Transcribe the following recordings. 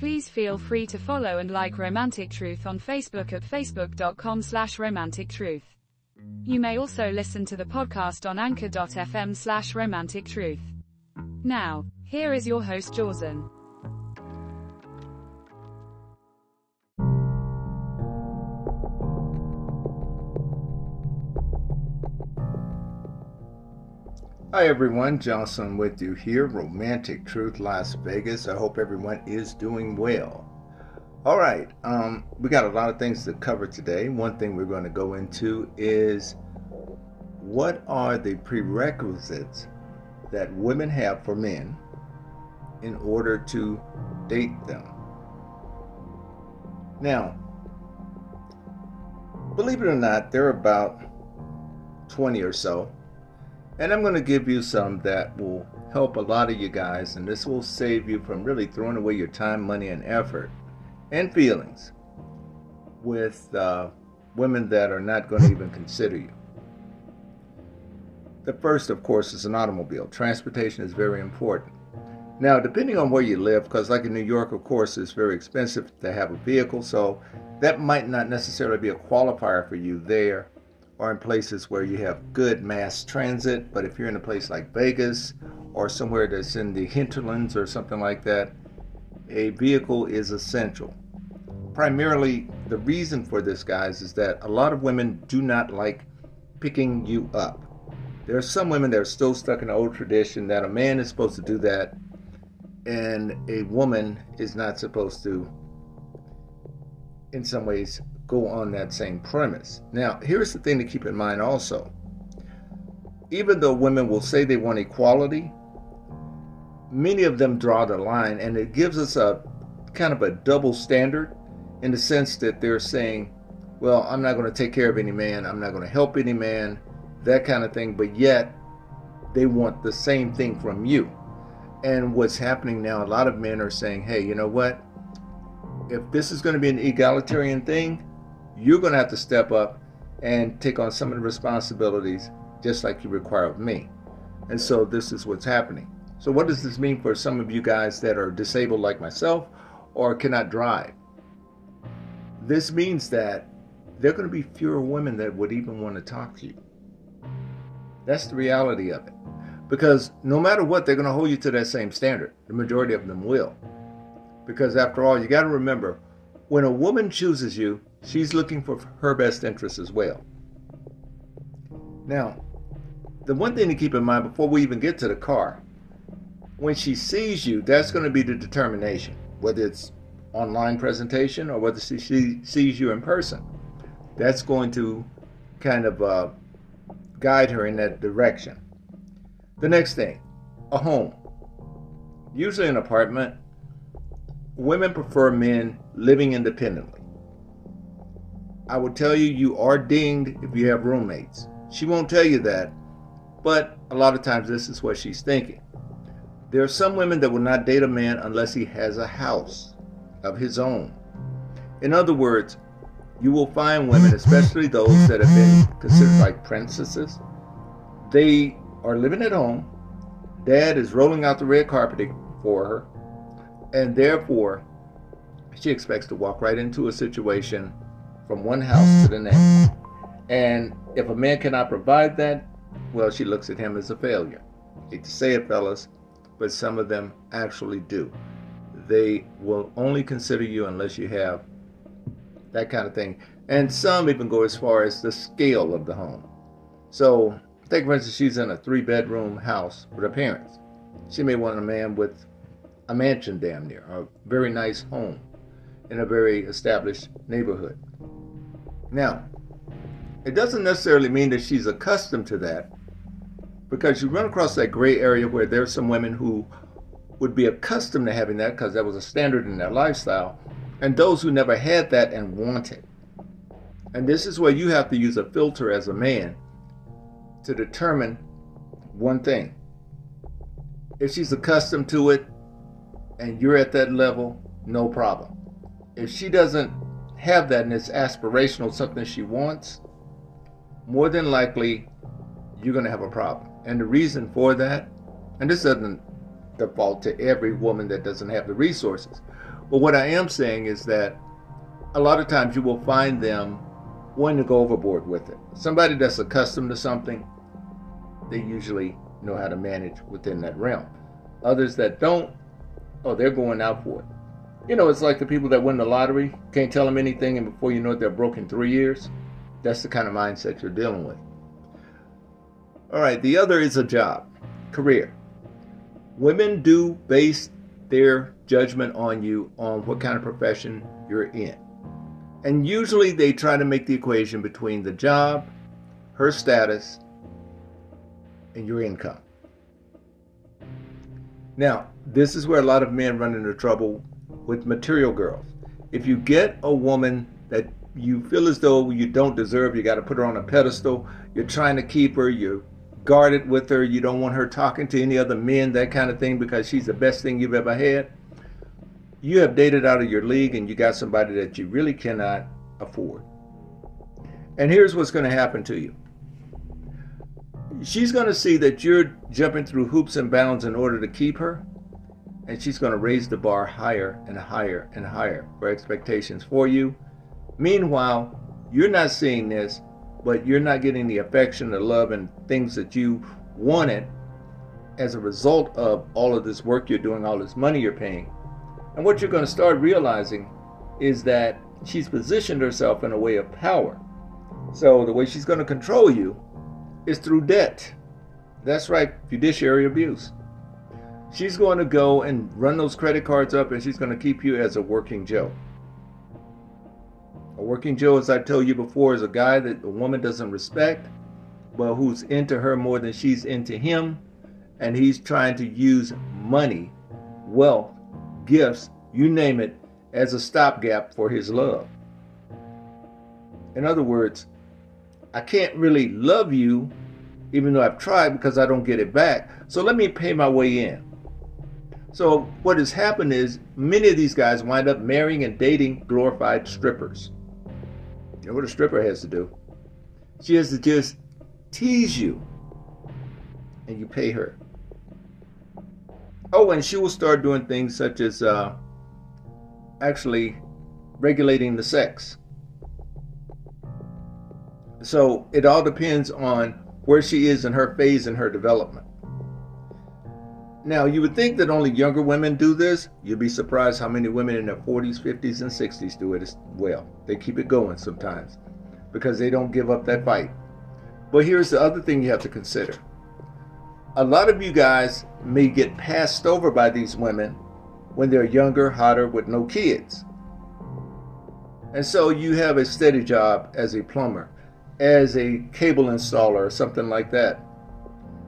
Please feel free to follow and like Romantic Truth on Facebook at facebook.com slash romantic truth. You may also listen to the podcast on anchor.fm slash romantic truth. Now, here is your host Jawson. Hi everyone, Johnson with you here, Romantic Truth Las Vegas. I hope everyone is doing well. All right, um, we got a lot of things to cover today. One thing we're going to go into is what are the prerequisites that women have for men in order to date them. Now, believe it or not, there are about 20 or so and I'm going to give you some that will help a lot of you guys, and this will save you from really throwing away your time, money, and effort and feelings with uh, women that are not going to even consider you. The first, of course, is an automobile. Transportation is very important. Now, depending on where you live, because like in New York, of course, it's very expensive to have a vehicle, so that might not necessarily be a qualifier for you there or in places where you have good mass transit. But if you're in a place like Vegas or somewhere that's in the hinterlands or something like that, a vehicle is essential. Primarily, the reason for this, guys, is that a lot of women do not like picking you up. There are some women that are still stuck in the old tradition that a man is supposed to do that and a woman is not supposed to, in some ways, go on that same premise. Now, here's the thing to keep in mind also. Even though women will say they want equality, many of them draw the line, and it gives us a kind of a double standard in the sense that they're saying, well, I'm not going to take care of any man, I'm not going to help any man, that kind of thing, but yet they want the same thing from you. And what's happening now, a lot of men are saying, hey, you know what? If this is going to be an egalitarian thing, you're going to have to step up and take on some of the responsibilities just like you require of me. And so this is what's happening. So, what does this mean for some of you guys that are disabled like myself or cannot drive? This means that there are going to be fewer women that would even want to talk to you. That's the reality of it. Because no matter what, they're going to hold you to that same standard. The majority of them will. Because after all, you got to remember when a woman chooses you, she's looking for her best interest as well. Now, the one thing to keep in mind before we even get to the car, when she sees you, that's going to be the determination, whether it's online presentation or whether she sees you in person. That's going to kind of uh, guide her in that direction. The next thing, a home. Usually an apartment. Women prefer men living independently. I will tell you, you are dinged if you have roommates. She won't tell you that, but a lot of times this is what she's thinking. There are some women that will not date a man unless he has a house of his own. In other words, you will find women, especially those that have been considered like princesses, they are living at home. Dad is rolling out the red carpeting for her, and therefore she expects to walk right into a situation from one house to the next. And if a man cannot provide that, well, she looks at him as a failure. Hate to say it, fellas, but some of them actually do. They will only consider you unless you have that kind of thing. And some even go as far as the scale of the home. So, take for instance, she's in a three bedroom house with her parents. She may want a man with a mansion damn near, a very nice home in a very established neighborhood. Now, it doesn't necessarily mean that she's accustomed to that because you run across that gray area where there's some women who would be accustomed to having that because that was a standard in their lifestyle. and those who never had that and want it. And this is where you have to use a filter as a man to determine one thing. If she's accustomed to it and you're at that level, no problem. If she doesn't have that and it's aspirational, something she wants, more than likely you're going to have a problem. And the reason for that, and this doesn't default to every woman that doesn't have the resources, but what I am saying is that a lot of times you will find them wanting to go overboard with it. Somebody that's accustomed to something, they usually know how to manage within that realm. Others that don't, oh, they're going out for it. You know, it's like the people that win the lottery, can't tell them anything, and before you know it, they're broke in three years. That's the kind of mindset you're dealing with. All right, the other is a job, career. Women do base their judgment on you on what kind of profession you're in. And usually they try to make the equation between the job, her status, and your income. Now, this is where a lot of men run into trouble with material girls. If you get a woman that you feel as though you don't deserve, you got to put her on a pedestal, you're trying to keep her, you're guarded with her, you don't want her talking to any other men, that kind of thing, because she's the best thing you've ever had. You have dated out of your league and you got somebody that you really cannot afford. And here's what's going to happen to you she's going to see that you're jumping through hoops and bounds in order to keep her, and she's going to raise the bar higher and higher and higher for expectations for you. Meanwhile, you're not seeing this, but you're not getting the affection, the love, and things that you wanted as a result of all of this work you're doing, all this money you're paying. And what you're going to start realizing is that she's positioned herself in a way of power. So the way she's going to control you is through debt. That's right, fiduciary abuse. She's going to go and run those credit cards up and she's going to keep you as a working Joe. A working Joe, as I told you before, is a guy that a woman doesn't respect, but who's into her more than she's into him. And he's trying to use money, wealth, gifts, you name it, as a stopgap for his love. In other words, I can't really love you even though I've tried because I don't get it back. So let me pay my way in. So what has happened is many of these guys wind up marrying and dating glorified strippers. You know what a stripper has to do? She has to just tease you and you pay her. Oh, and she will start doing things such as uh, actually regulating the sex. So it all depends on where she is in her phase in her development. Now, you would think that only younger women do this. You'd be surprised how many women in their 40s, 50s, and 60s do it as well. They keep it going sometimes because they don't give up that fight. But here's the other thing you have to consider a lot of you guys may get passed over by these women when they're younger, hotter, with no kids. And so you have a steady job as a plumber as a cable installer or something like that.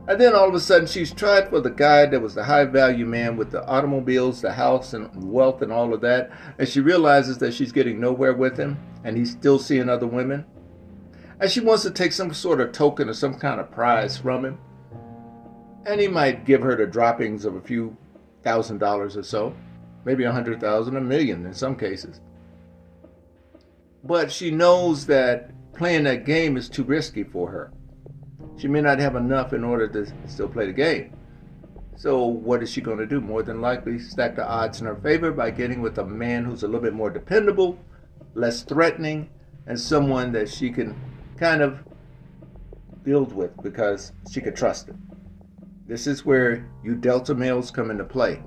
And then all of a sudden, she's tried for the guy that was the high value man with the automobiles, the house, and wealth, and all of that. And she realizes that she's getting nowhere with him, and he's still seeing other women. And she wants to take some sort of token or some kind of prize from him. And he might give her the droppings of a few thousand dollars or so, maybe a hundred thousand, a million in some cases. But she knows that playing that game is too risky for her. She may not have enough in order to still play the game. So, what is she going to do? More than likely, stack the odds in her favor by getting with a man who's a little bit more dependable, less threatening, and someone that she can kind of build with because she could trust him. This is where you Delta males come into play.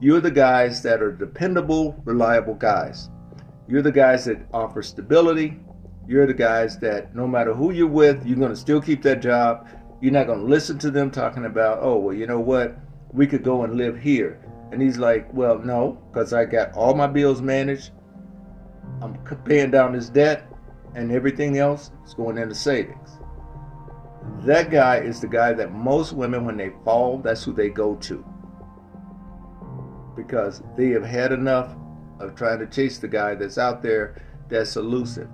You're the guys that are dependable, reliable guys. You're the guys that offer stability, you're the guys that no matter who you're with, you're going to still keep that job. You're not going to listen to them talking about, oh, well, you know what? We could go and live here. And he's like, well, no, because I got all my bills managed. I'm paying down this debt, and everything else is going into savings. That guy is the guy that most women, when they fall, that's who they go to. Because they have had enough of trying to chase the guy that's out there that's elusive.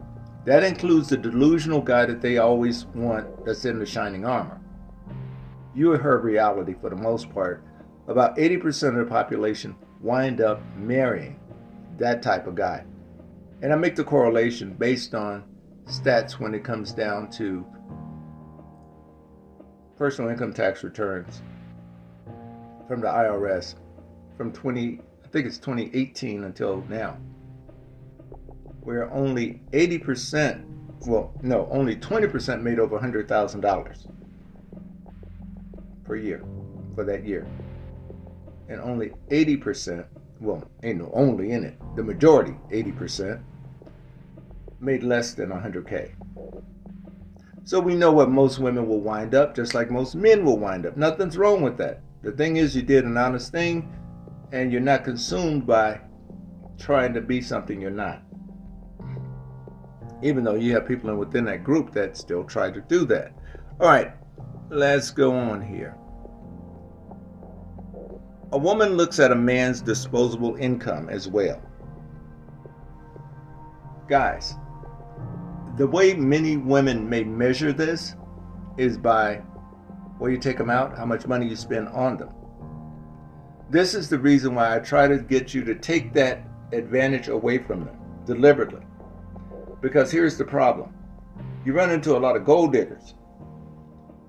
That includes the delusional guy that they always want that's in the shining armor. You heard reality for the most part. About 80% of the population wind up marrying that type of guy. And I make the correlation based on stats when it comes down to personal income tax returns from the IRS from 20 I think it's 2018 until now where only 80% well no only 20% made over $100,000 per year for that year and only 80% well ain't no only in it the majority 80% made less than 100k so we know what most women will wind up, just like most men will wind up. Nothing's wrong with that. The thing is, you did an honest thing and you're not consumed by trying to be something you're not. Even though you have people within that group that still try to do that. All right, let's go on here. A woman looks at a man's disposable income as well. Guys, the way many women may measure this is by where you take them out, how much money you spend on them. This is the reason why I try to get you to take that advantage away from them deliberately. Because here's the problem you run into a lot of gold diggers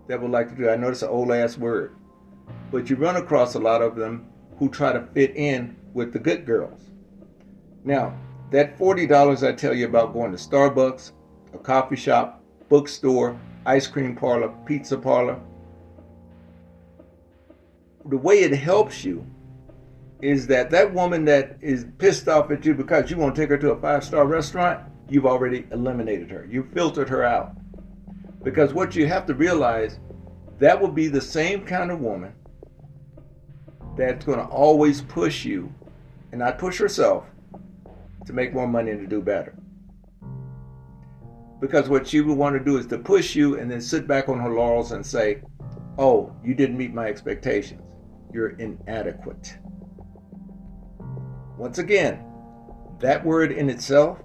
that would like to do. I know it's an old ass word, but you run across a lot of them who try to fit in with the good girls. Now, that $40 I tell you about going to Starbucks, a coffee shop, bookstore, ice cream parlor, pizza parlor. The way it helps you is that that woman that is pissed off at you because you want to take her to a five star restaurant, you've already eliminated her. You filtered her out. Because what you have to realize, that will be the same kind of woman that's going to always push you and not push herself to make more money and to do better because what she would want to do is to push you and then sit back on her laurels and say, Oh, you didn't meet my expectations. You're inadequate. Once again, that word in itself,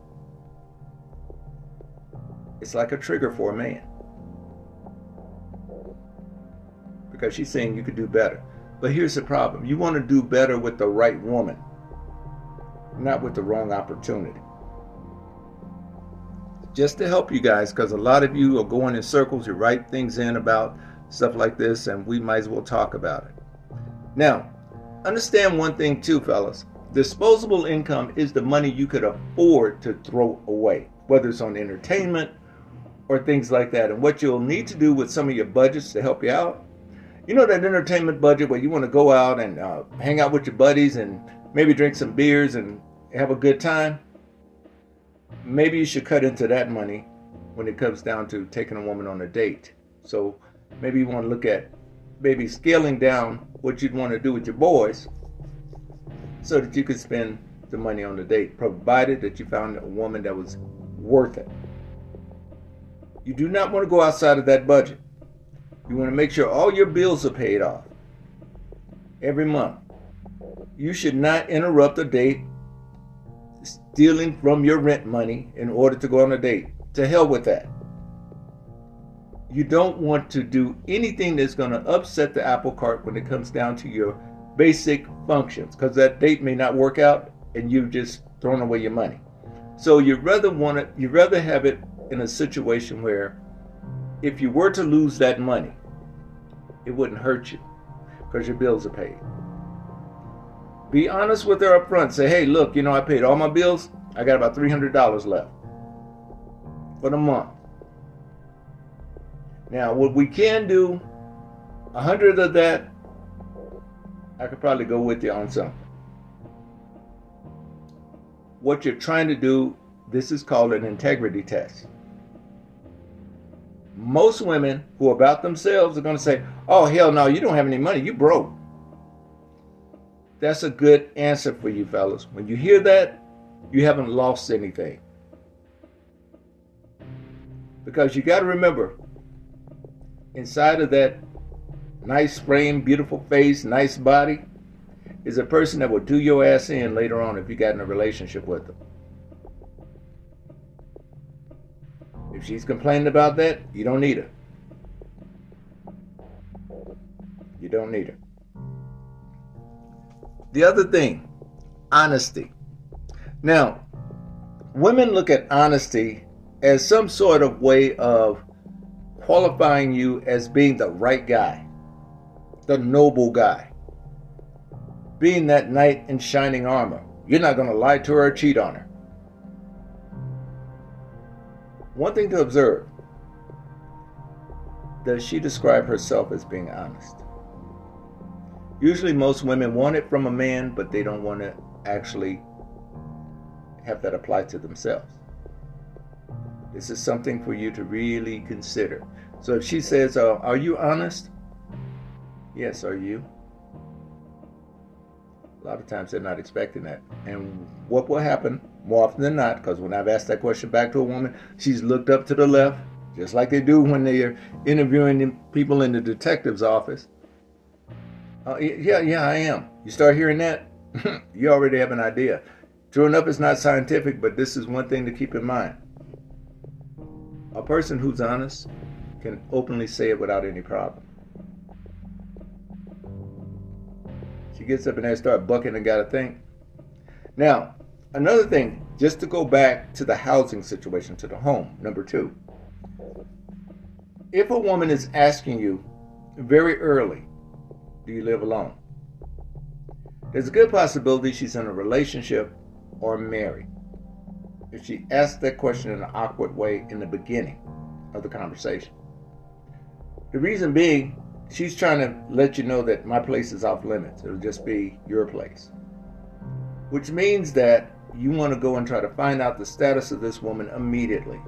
it's like a trigger for a man. Because she's saying you could do better. But here's the problem you want to do better with the right woman, not with the wrong opportunity just to help you guys because a lot of you are going in circles. You write things in about stuff like this, and we might as well talk about it. Now, understand one thing too, fellas. Disposable income is the money you could afford to throw away, whether it's on entertainment or things like that. And what you'll need to do with some of your budgets to help you out, you know that entertainment budget where you want to go out and uh, hang out with your buddies and maybe drink some beers and have a good time maybe you should cut into that money when it comes down to taking a woman on a date. So maybe you want to look at maybe scaling down what you'd want to do with your boys so that you could spend the money on the date, provided that you found a woman that was worth it. You do not want to go outside of that budget. You want to make sure all your bills are paid off every month. You should not interrupt a date stealing from your rent money in order to go on a date. To hell with that. You don't want to do anything that's going to upset the apple cart when it comes down to your basic functions because that date may not work out and you've just thrown away your money. So you rather want it, you rather have it in a situation where if you were to lose that money, it wouldn't hurt you because your bills are paid. Be honest with her up front. Say, hey, look, you know, I paid all my bills. I got about $300 left for the month. Now, what we can do, a hundred of that, I could probably go with you on something. What you're trying to do, this is called an integrity test. Most women who are about themselves are going to say, oh, hell no, you don't have any money. You broke. That's a good answer for you, fellas. When you hear that, you haven't lost anything. Because you got to remember, inside of that nice frame, beautiful face, nice body, is a person that will do your ass in later on if you got in a relationship with them. If she's complaining about that, you don't need her. You don't need her. The other thing, honesty. Now, women look at honesty as some sort of way of qualifying you as being the right guy, the noble guy, being that knight in shining armor. You're not going to lie to her or cheat on her. One thing to observe does she describe herself as being honest? Usually, most women want it from a man, but they don't want to actually have that apply to themselves. This is something for you to really consider. So, if she says, uh, Are you honest? Yes, are you? A lot of times they're not expecting that. And what will happen more often than not, because when I've asked that question back to a woman, she's looked up to the left, just like they do when they are interviewing people in the detective's office. Uh, yeah, yeah, I am. You start hearing that, you already have an idea. True enough, it's not scientific, but this is one thing to keep in mind. A person who's honest can openly say it without any problem. She gets up and there start bucking and got to think. Now, another thing, just to go back to the housing situation, to the home, number two. If a woman is asking you very early, do you live alone? There's a good possibility she's in a relationship or married. If she asks that question in an awkward way in the beginning of the conversation. The reason being, she's trying to let you know that my place is off limits. It'll just be your place. Which means that you want to go and try to find out the status of this woman immediately.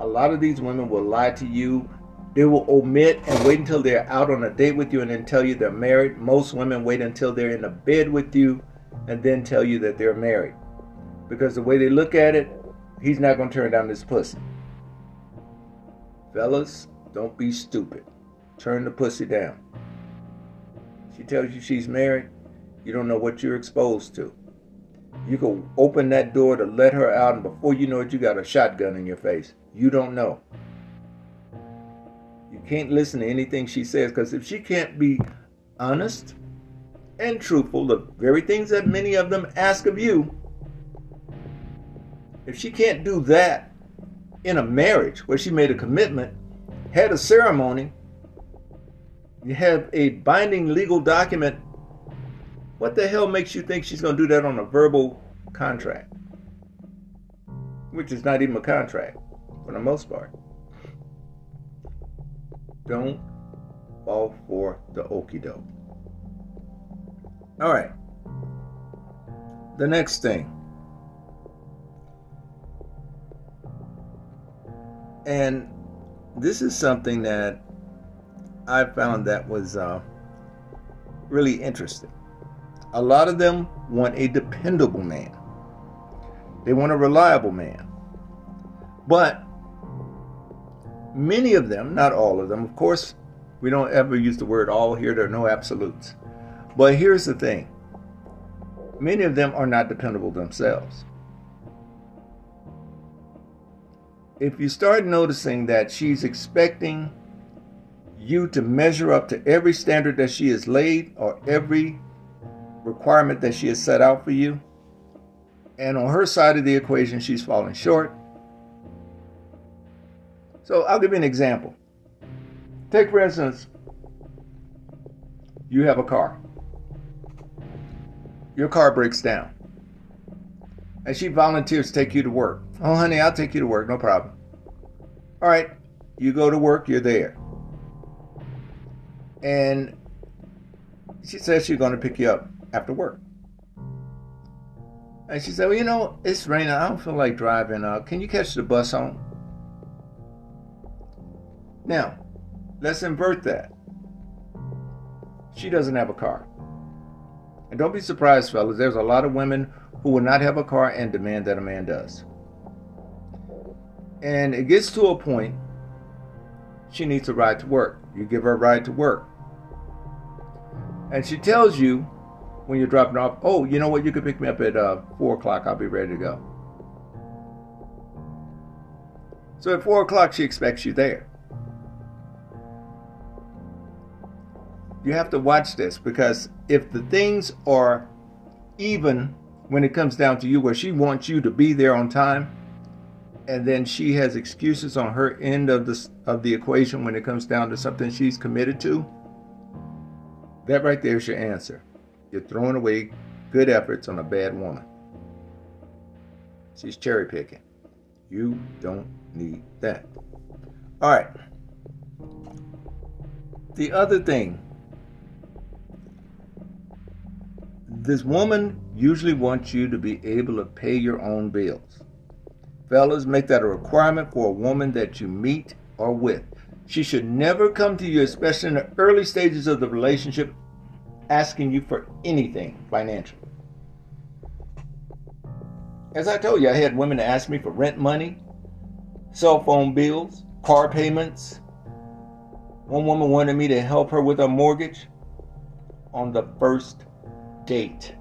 A lot of these women will lie to you. They will omit and wait until they're out on a date with you and then tell you they're married. Most women wait until they're in a bed with you and then tell you that they're married. Because the way they look at it, he's not going to turn down this pussy. Fellas, don't be stupid. Turn the pussy down. She tells you she's married, you don't know what you're exposed to. You can open that door to let her out, and before you know it, you got a shotgun in your face. You don't know. You can't listen to anything she says because if she can't be honest and truthful, the very things that many of them ask of you, if she can't do that in a marriage where she made a commitment, had a ceremony, you have a binding legal document, what the hell makes you think she's going to do that on a verbal contract? Which is not even a contract for the most part. Don't fall for the okey doke. All right. The next thing. And this is something that I found that was uh, really interesting. A lot of them want a dependable man, they want a reliable man. But many of them, not all of them, of course, we don't ever use the word all here, there are no absolutes. But here's the thing many of them are not dependable themselves. if you start noticing that she's expecting you to measure up to every standard that she has laid or every requirement that she has set out for you, and on her side of the equation, she's falling short. So I'll give you an example. Take, for instance, you have a car. Your car breaks down. And she volunteers to take you to work. Oh, honey, I'll take you to work, no problem. All right, you go to work, you're there. And she says she's going to pick you up after work. And she said, Well, you know, it's raining. I don't feel like driving. Uh, can you catch the bus home? Now, let's invert that. She doesn't have a car. And don't be surprised, fellas, there's a lot of women who will not have a car and demand that a man does. And it gets to a point she needs a ride to work. You give her a ride to work. And she tells you when you're dropping off, oh, you know what, you can pick me up at uh, 4 o'clock, I'll be ready to go. So at 4 o'clock, she expects you there. You have to watch this because if the things are even when it comes down to you, where she wants you to be there on time, and then she has excuses on her end of the of the equation when it comes down to something she's committed to, that right there is your answer. You're throwing away good efforts on a bad woman. She's cherry picking. You don't need that. All right. The other thing this woman usually wants you to be able to pay your own bills. Fellas, make that a requirement for a woman that you meet or with. She should never come to you, especially in the early stages of the relationship, asking you for anything financially. As I told you, I had women ask me for rent money, cell phone bills, car payments. One woman wanted me to help her with her mortgage on the first date.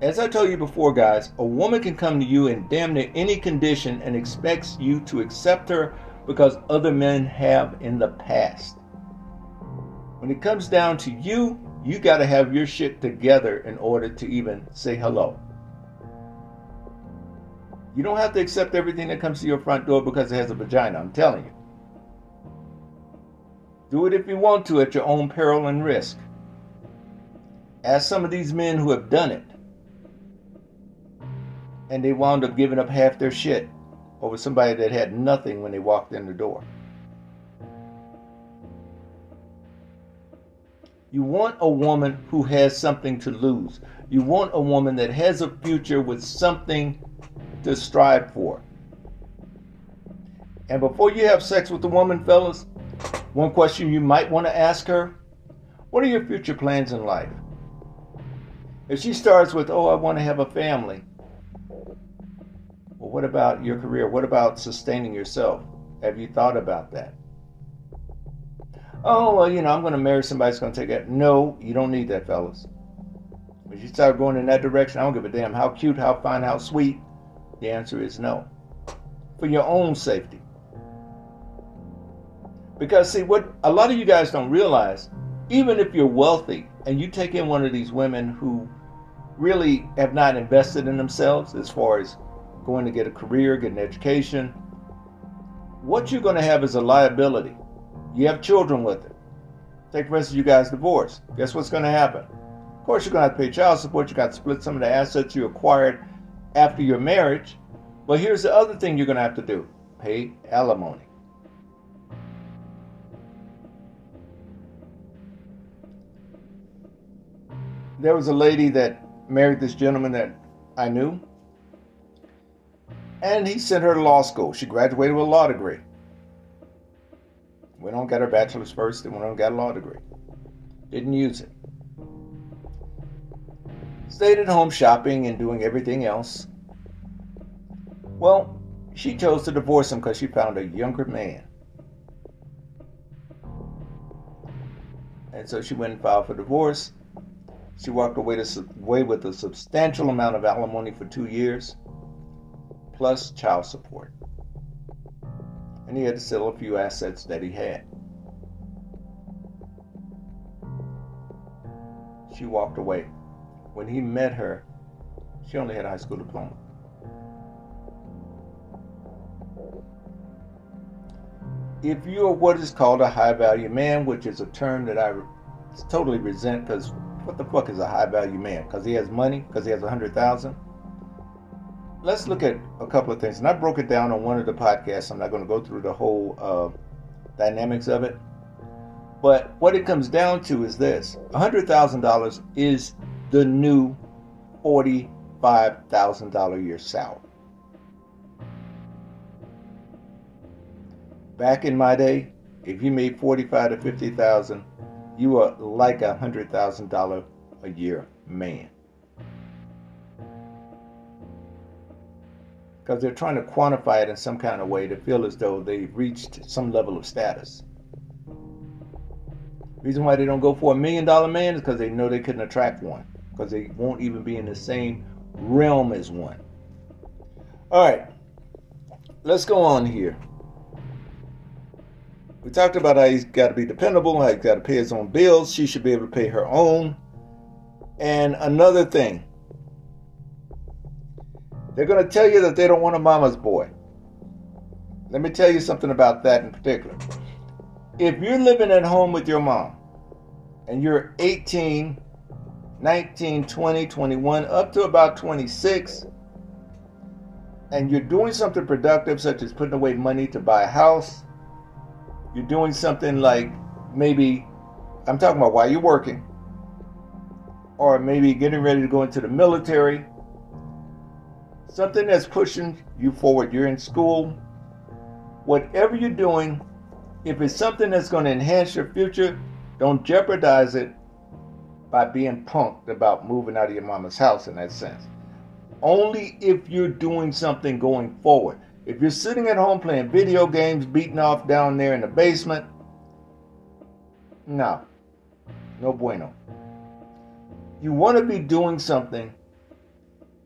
As I told you before, guys, a woman can come to you in damn near any condition and expects you to accept her because other men have in the past. When it comes down to you, you got to have your shit together in order to even say hello. You don't have to accept everything that comes to your front door because it has a vagina, I'm telling you. Do it if you want to at your own peril and risk. Ask some of these men who have done it and they wound up giving up half their shit over somebody that had nothing when they walked in the door. You want a woman who has something to lose. You want a woman that has a future with something to strive for. And before you have sex with the woman, fellas, one question you might want to ask her What are your future plans in life? If she starts with, Oh, I want to have a family, what about your career? What about sustaining yourself? Have you thought about that? Oh, well, you know, I'm going to marry somebody that's going to take it. No, you don't need that, fellas. If you start going in that direction, I don't give a damn how cute, how fine, how sweet. The answer is no. For your own safety. Because, see, what a lot of you guys don't realize, even if you're wealthy and you take in one of these women who really have not invested in themselves as far as going to get a career, get an education, what you're going to have is a liability. You have children with it. Take for instance, you guys divorce. Guess what's going to happen? Of course, you're going to have to pay child support. You got to split some of the assets you acquired after your marriage. But here's the other thing you're going to have to do pay alimony. There was a lady that married this gentleman that I knew and he sent her to law school. She graduated with a law degree. Went on, got her bachelor's first, then went on, got a law degree. Didn't use it. Stayed at home shopping and doing everything else. Well, she chose to divorce him because she found a younger man. And so she went and filed for divorce. She walked away, to, away with a substantial amount of alimony for two years plus child support. And he had to sell a few assets that he had. She walked away. When he met her, she only had a high school diploma. If you are what is called a high value man, which is a term that I totally resent because what the fuck is a high value man? Because he has money? Because he has a hundred thousand? Let's look at a couple of things. And I broke it down on one of the podcasts. I'm not going to go through the whole uh, dynamics of it. But what it comes down to is this $100,000 is the new $45,000 a year salary. Back in my day, if you made 45 to 50,000, you were like a $100,000 a year man. Because they're trying to quantify it in some kind of way to feel as though they've reached some level of status. Reason why they don't go for a million dollar man is because they know they couldn't attract one. Because they won't even be in the same realm as one. All right, let's go on here. We talked about how he's got to be dependable, how he's got to pay his own bills. She should be able to pay her own. And another thing, they're going to tell you that they don't want a mama's boy. Let me tell you something about that in particular. If you're living at home with your mom and you're 18, 19, 20, 21, up to about 26, and you're doing something productive, such as putting away money to buy a house, you're doing something like maybe, I'm talking about while you're working, or maybe getting ready to go into the military, something that's pushing you forward. You're in school, whatever you're doing, if it's something that's going to enhance your future, don't jeopardize it by being punked about moving out of your mama's house in that sense. Only if you're doing something going forward. If you're sitting at home playing video games, beating off down there in the basement, no, no bueno. You want to be doing something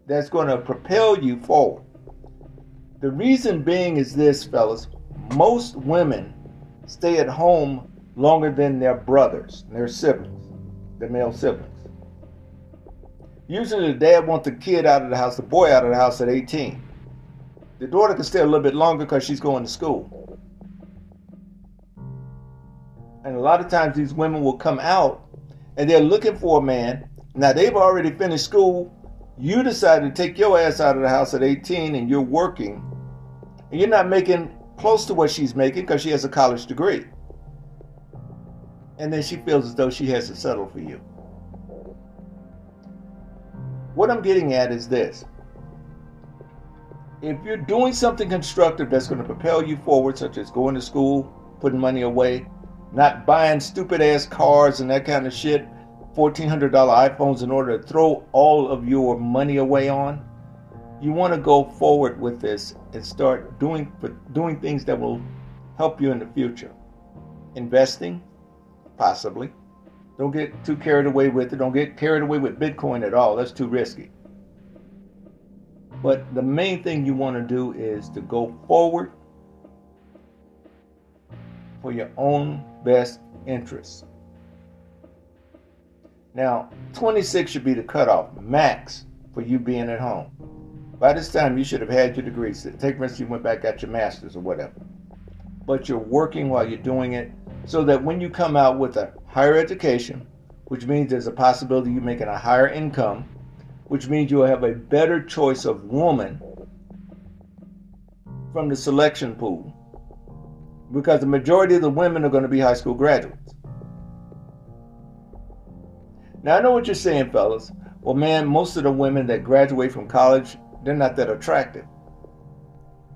that's going to propel you forward. The reason being is this, fellas most women stay at home longer than their brothers, their siblings, their male siblings. Usually the dad wants the kid out of the house, the boy out of the house at 18. The daughter can stay a little bit longer because she's going to school. And a lot of times these women will come out and they're looking for a man. Now they've already finished school. You decided to take your ass out of the house at 18 and you're working. And you're not making close to what she's making because she has a college degree. And then she feels as though she has to settle for you. What I'm getting at is this. If you're doing something constructive that's going to propel you forward, such as going to school, putting money away, not buying stupid ass cars and that kind of shit, $1,400 iPhones in order to throw all of your money away on, you want to go forward with this and start doing doing things that will help you in the future. Investing, possibly. Don't get too carried away with it. Don't get carried away with Bitcoin at all. That's too risky. But the main thing you want to do is to go forward for your own best interests. Now, 26 should be the cutoff max for you being at home. By this time, you should have had your degrees. Take for instance, you went back, got your master's or whatever. But you're working while you're doing it so that when you come out with a higher education, which means there's a possibility you're making a higher income, which means you'll have a better choice of woman from the selection pool. Because the majority of the women are going to be high school graduates. Now, I know what you're saying, fellas. Well, man, most of the women that graduate from college they're not that attractive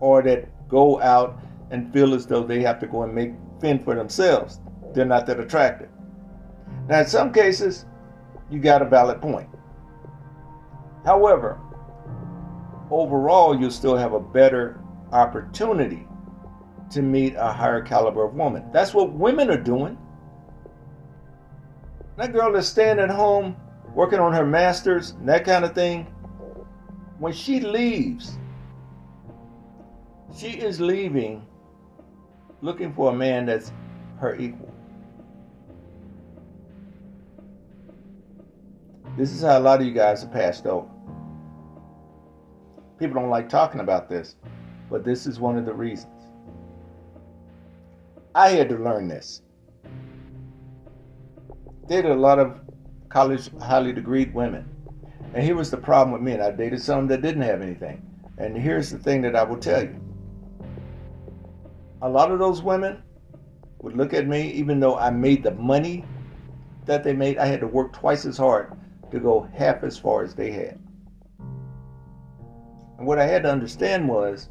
or that go out and feel as though they have to go and make fend for themselves. They're not that attractive. Now, in some cases, you got a valid point. However, overall, you'll still have a better opportunity to meet a higher caliber of woman. That's what women are doing. That girl that's staying at home working on her masters and that kind of thing, when she leaves, she is leaving looking for a man that's her equal. This is how a lot of you guys are passed over. People don't like talking about this, but this is one of the reasons. I had to learn this. Dated a lot of college highly degreed women and here was the problem with me, and I dated some that didn't have anything. And here's the thing that I will tell you a lot of those women would look at me, even though I made the money that they made, I had to work twice as hard to go half as far as they had. And what I had to understand was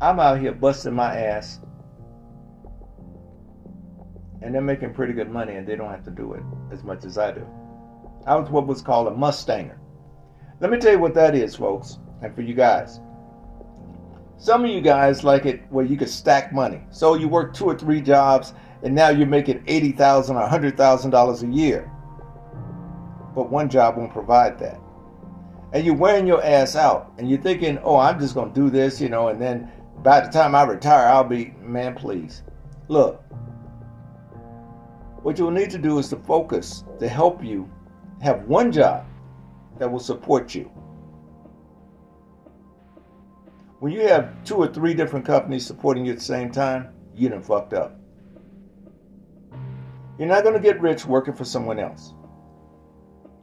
I'm out here busting my ass, and they're making pretty good money, and they don't have to do it as much as I do. I was what was called a Mustanger. Let me tell you what that is, folks, and for you guys. Some of you guys like it where you can stack money. So you work two or three jobs and now you're making eighty thousand or hundred thousand dollars a year. But one job won't provide that. And you're wearing your ass out and you're thinking, oh, I'm just gonna do this, you know, and then by the time I retire, I'll be man, please. Look, what you'll need to do is to focus to help you have one job that will support you. When you have two or three different companies supporting you at the same time, you done fucked up. You're not going to get rich working for someone else.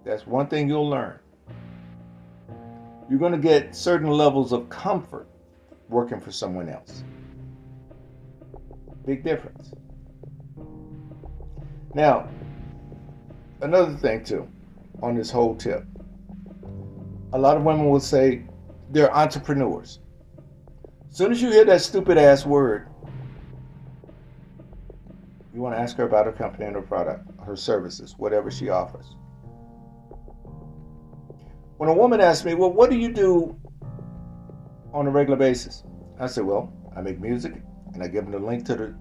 That's one thing you'll learn. You're going to get certain levels of comfort working for someone else. Big difference. Now, another thing too on this whole tip. A lot of women will say they're entrepreneurs. As soon as you hear that stupid ass word, you want to ask her about her company and her product, her services, whatever she offers. When a woman asks me, Well, what do you do on a regular basis? I say, Well, I make music and I give them the link to the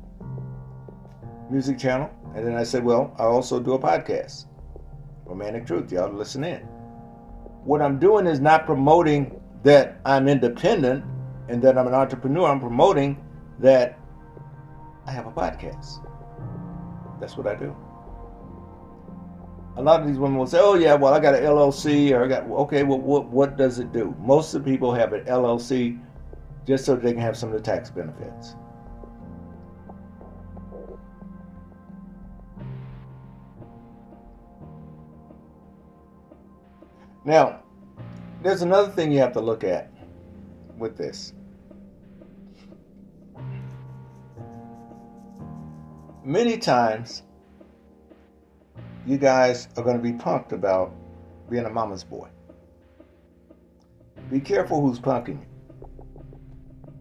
music channel. And then I said, Well, I also do a podcast, Romantic Truth. Y'all listen in. What I'm doing is not promoting that I'm independent and that I'm an entrepreneur. I'm promoting that I have a podcast. That's what I do. A lot of these women will say, "Oh yeah, well I got an LLC or I got okay, well what what does it do?" Most of the people have an LLC just so they can have some of the tax benefits. Now, there's another thing you have to look at with this. many times you guys are going to be punked about being a mama's boy. Be careful who's punking you.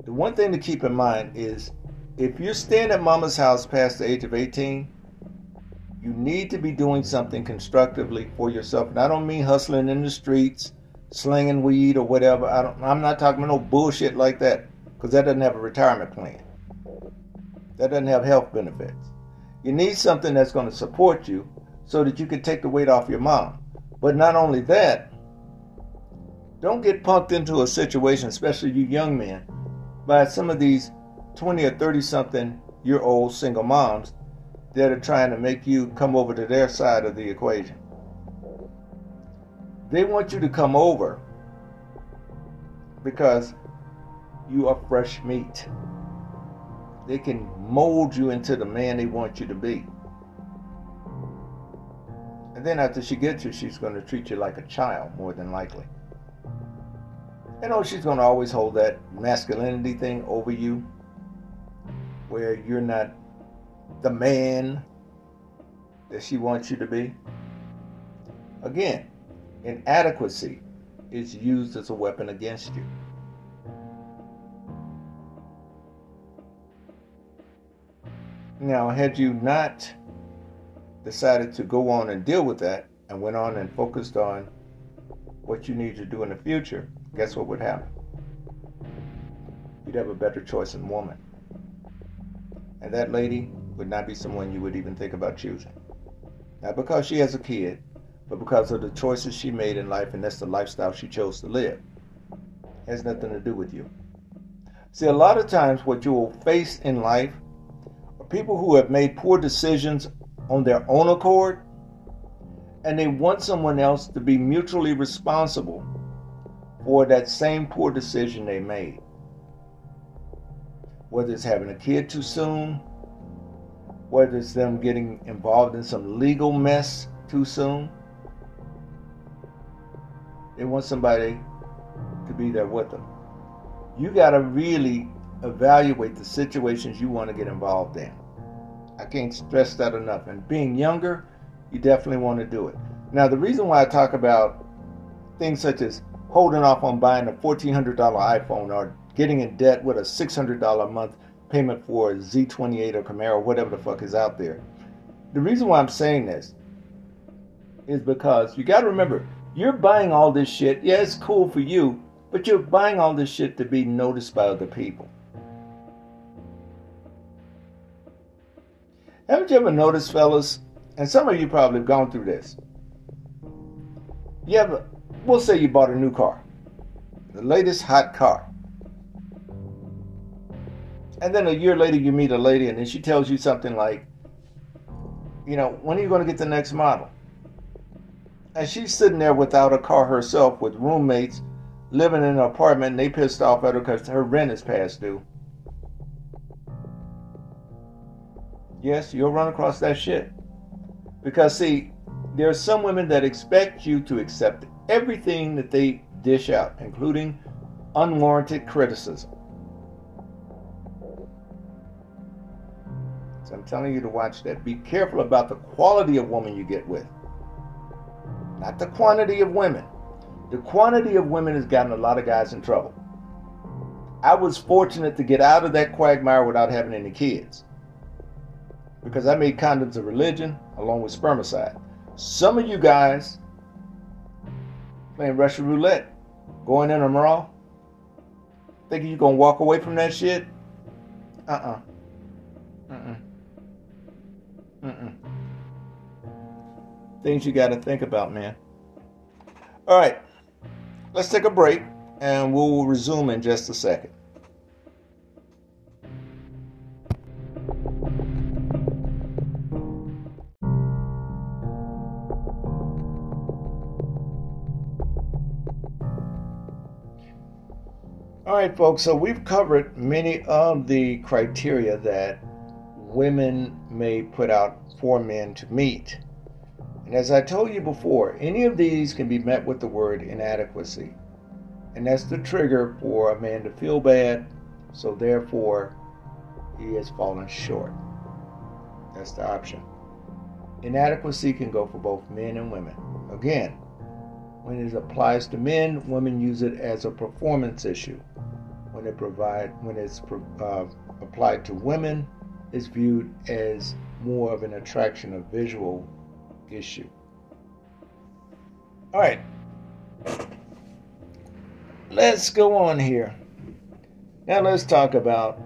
The one thing to keep in mind is if you're staying at mama's house past the age of 18, you need to be doing something constructively for yourself. And I don't mean hustling in the streets, slinging weed or whatever. I don't, I'm not talking about no bullshit like that because that doesn't have a retirement plan. That doesn't have health benefits. You need something that's going to support you so that you can take the weight off your mom. But not only that, don't get punked into a situation, especially you young men, by some of these 20 or 30 something year old single moms that are trying to make you come over to their side of the equation. They want you to come over because you are fresh meat. They can mold you into the man they want you to be. And then after she gets you, she's going to treat you like a child, more than likely. You know, she's going to always hold that masculinity thing over you, where you're not the man that she wants you to be. Again, inadequacy is used as a weapon against you. Now, had you not decided to go on and deal with that and went on and focused on what you need to do in the future, guess what would happen? You'd have a better choice in woman. And that lady would not be someone you would even think about choosing. Not because she has a kid, but because of the choices she made in life, and that's the lifestyle she chose to live. It has nothing to do with you. See, a lot of times what you will face in life are people who have made poor decisions on their own accord and they want someone else to be mutually responsible for that same poor decision they made. Whether it's having a kid too soon, whether it's them getting involved in some legal mess too soon, they want somebody to be there with them. You got to really evaluate the situations you want to get involved in. I can't stress that enough. And being younger, you definitely want to do it. Now, the reason why I talk about things such as holding off on buying a $1,400 iPhone or getting in debt with a $600 a month payment for a Z28 or Camaro, whatever the fuck is out there. The reason why I'm saying this is because you got to remember, you're buying all this shit. Yeah, it's cool for you, but you're buying all this shit to be noticed by other people. Haven't you ever noticed, fellas, and some of you probably have gone through this? You ever, we'll say you bought a new car, the latest hot car. And then a year later, you meet a lady, and then she tells you something like, you know, when are you going to get the next model? And she's sitting there without a car herself with roommates living in an apartment and they pissed off at her because her rent is past due. Yes, you'll run across that shit. Because, see, there are some women that expect you to accept everything that they dish out, including unwarranted criticism. So I'm telling you to watch that. Be careful about the quality of woman you get with, not the quantity of women. The quantity of women has gotten a lot of guys in trouble. I was fortunate to get out of that quagmire without having any kids because I made condoms a religion along with spermicide. Some of you guys playing Russian roulette, going in a raw, thinking you're gonna walk away from that shit. Uh-uh. Uh-uh. Uh-uh. Things you gotta think about, man. All right, let's take a break and we'll resume in just a second. All right, folks, so we've covered many of the criteria that women may put out for men to meet. And as I told you before, any of these can be met with the word inadequacy. And that's the trigger for a man to feel bad, so therefore he has fallen short. That's the option. Inadequacy can go for both men and women. Again, when it applies to men, women use it as a performance issue. When it provide when it's uh, applied to women, it's viewed as more of an attraction of visual issue. All right, let's go on here. Now let's talk about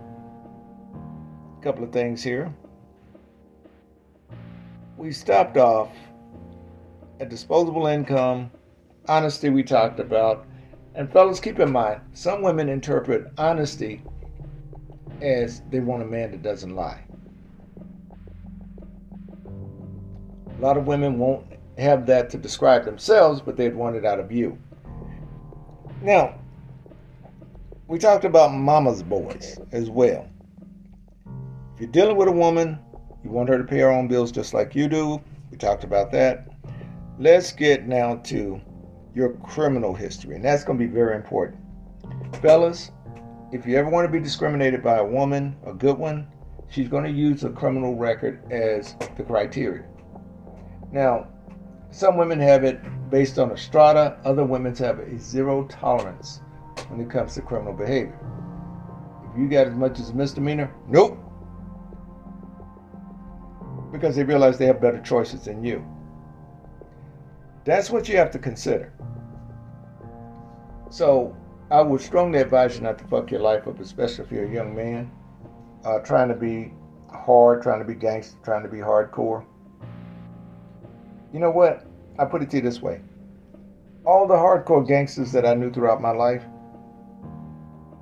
a couple of things here. We stopped off at disposable income honesty we talked about. And fellas, keep in mind, some women interpret honesty as they want a man that doesn't lie. A lot of women won't have that to describe themselves, but they'd want it out of you. Now, we talked about mama's boys as well. If you're dealing with a woman, you want her to pay her own bills just like you do. We talked about that. Let's get now to your criminal history, and that's going to be very important. Fellas, if you ever want to be discriminated by a woman, a good one, she's going to use a criminal record as the criteria. Now, some women have it based on a strata, other women have a zero tolerance when it comes to criminal behavior. If you got as much as a misdemeanor, nope. Because they realize they have better choices than you. That's what you have to consider. So I would strongly advise you not to fuck your life up, especially if you're a young man uh, trying to be hard, trying to be gangster, trying to be hardcore. You know what? I put it to you this way. All the hardcore gangsters that I knew throughout my life,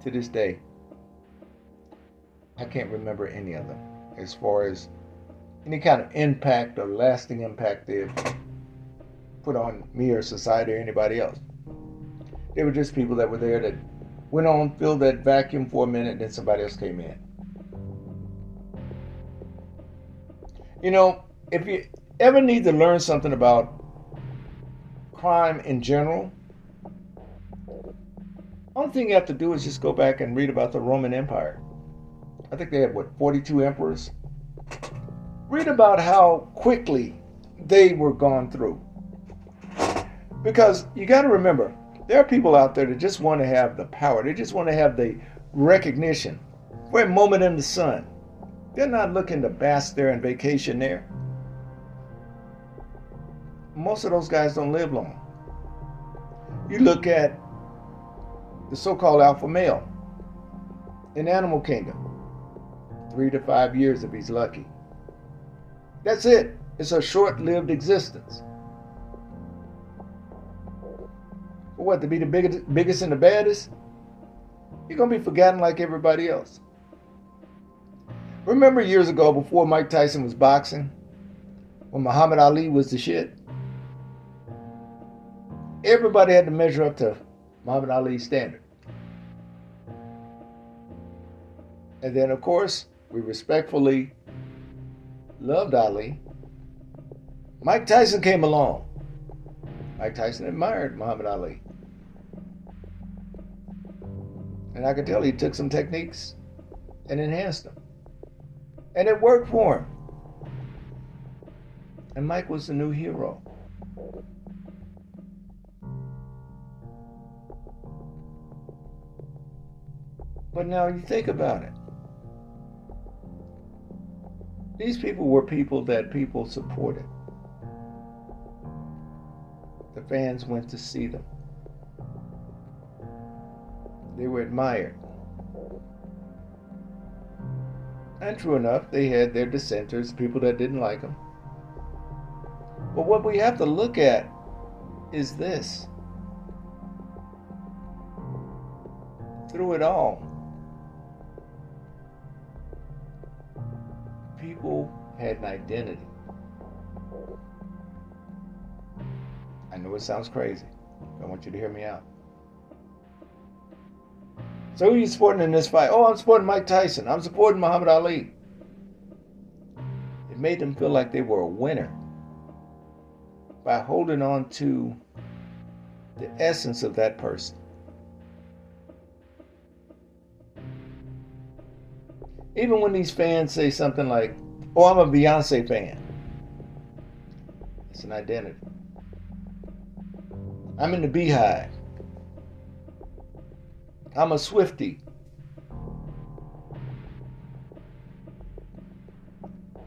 to this day, I can't remember any of them as far as any kind of impact or lasting impact they've put on me or society or anybody else. They were just people that were there that went on, filled that vacuum for a minute, then somebody else came in. You know, if you ever need to learn something about crime in general, only thing you have to do is just go back and read about the Roman Empire. I think they had what 42 emperors. Read about how quickly they were gone through. Because you got to remember, there are people out there that just want to have the power. They just want to have the recognition for a moment in the sun. They're not looking to bask there and vacation there. Most of those guys don't live long. You look at the so called alpha male in animal kingdom, three to five years if he's lucky. That's it. It's a short lived existence. What, to be the biggest, biggest and the baddest? You're to be forgotten like everybody else. Remember years ago before Mike Tyson was boxing? When Muhammad Ali was the shit? Everybody had to measure up to Muhammad Ali's standard. And then, of course, we respectfully loved Ali. Mike Tyson came along. Mike Tyson admired Muhammad Ali. And I could tell he took some techniques and enhanced them. And it worked for him. And Mike was the new hero. But now you think about it. These people were people that people supported. The fans went to see them. They were admired. And true enough, they had their dissenters, people that didn't like them. But what we have to look at is this. Through it all, people had an identity. I know it sounds crazy. I want you to hear me out. So who are you supporting in this fight? Oh, I'm supporting Mike Tyson. I'm supporting Muhammad Ali. It made them feel like they were a winner by holding on to the essence of that person. Even when these fans say something like, Oh, I'm a Beyonce fan, it's an identity. I'm in the BeyHive. I'm a Swifty.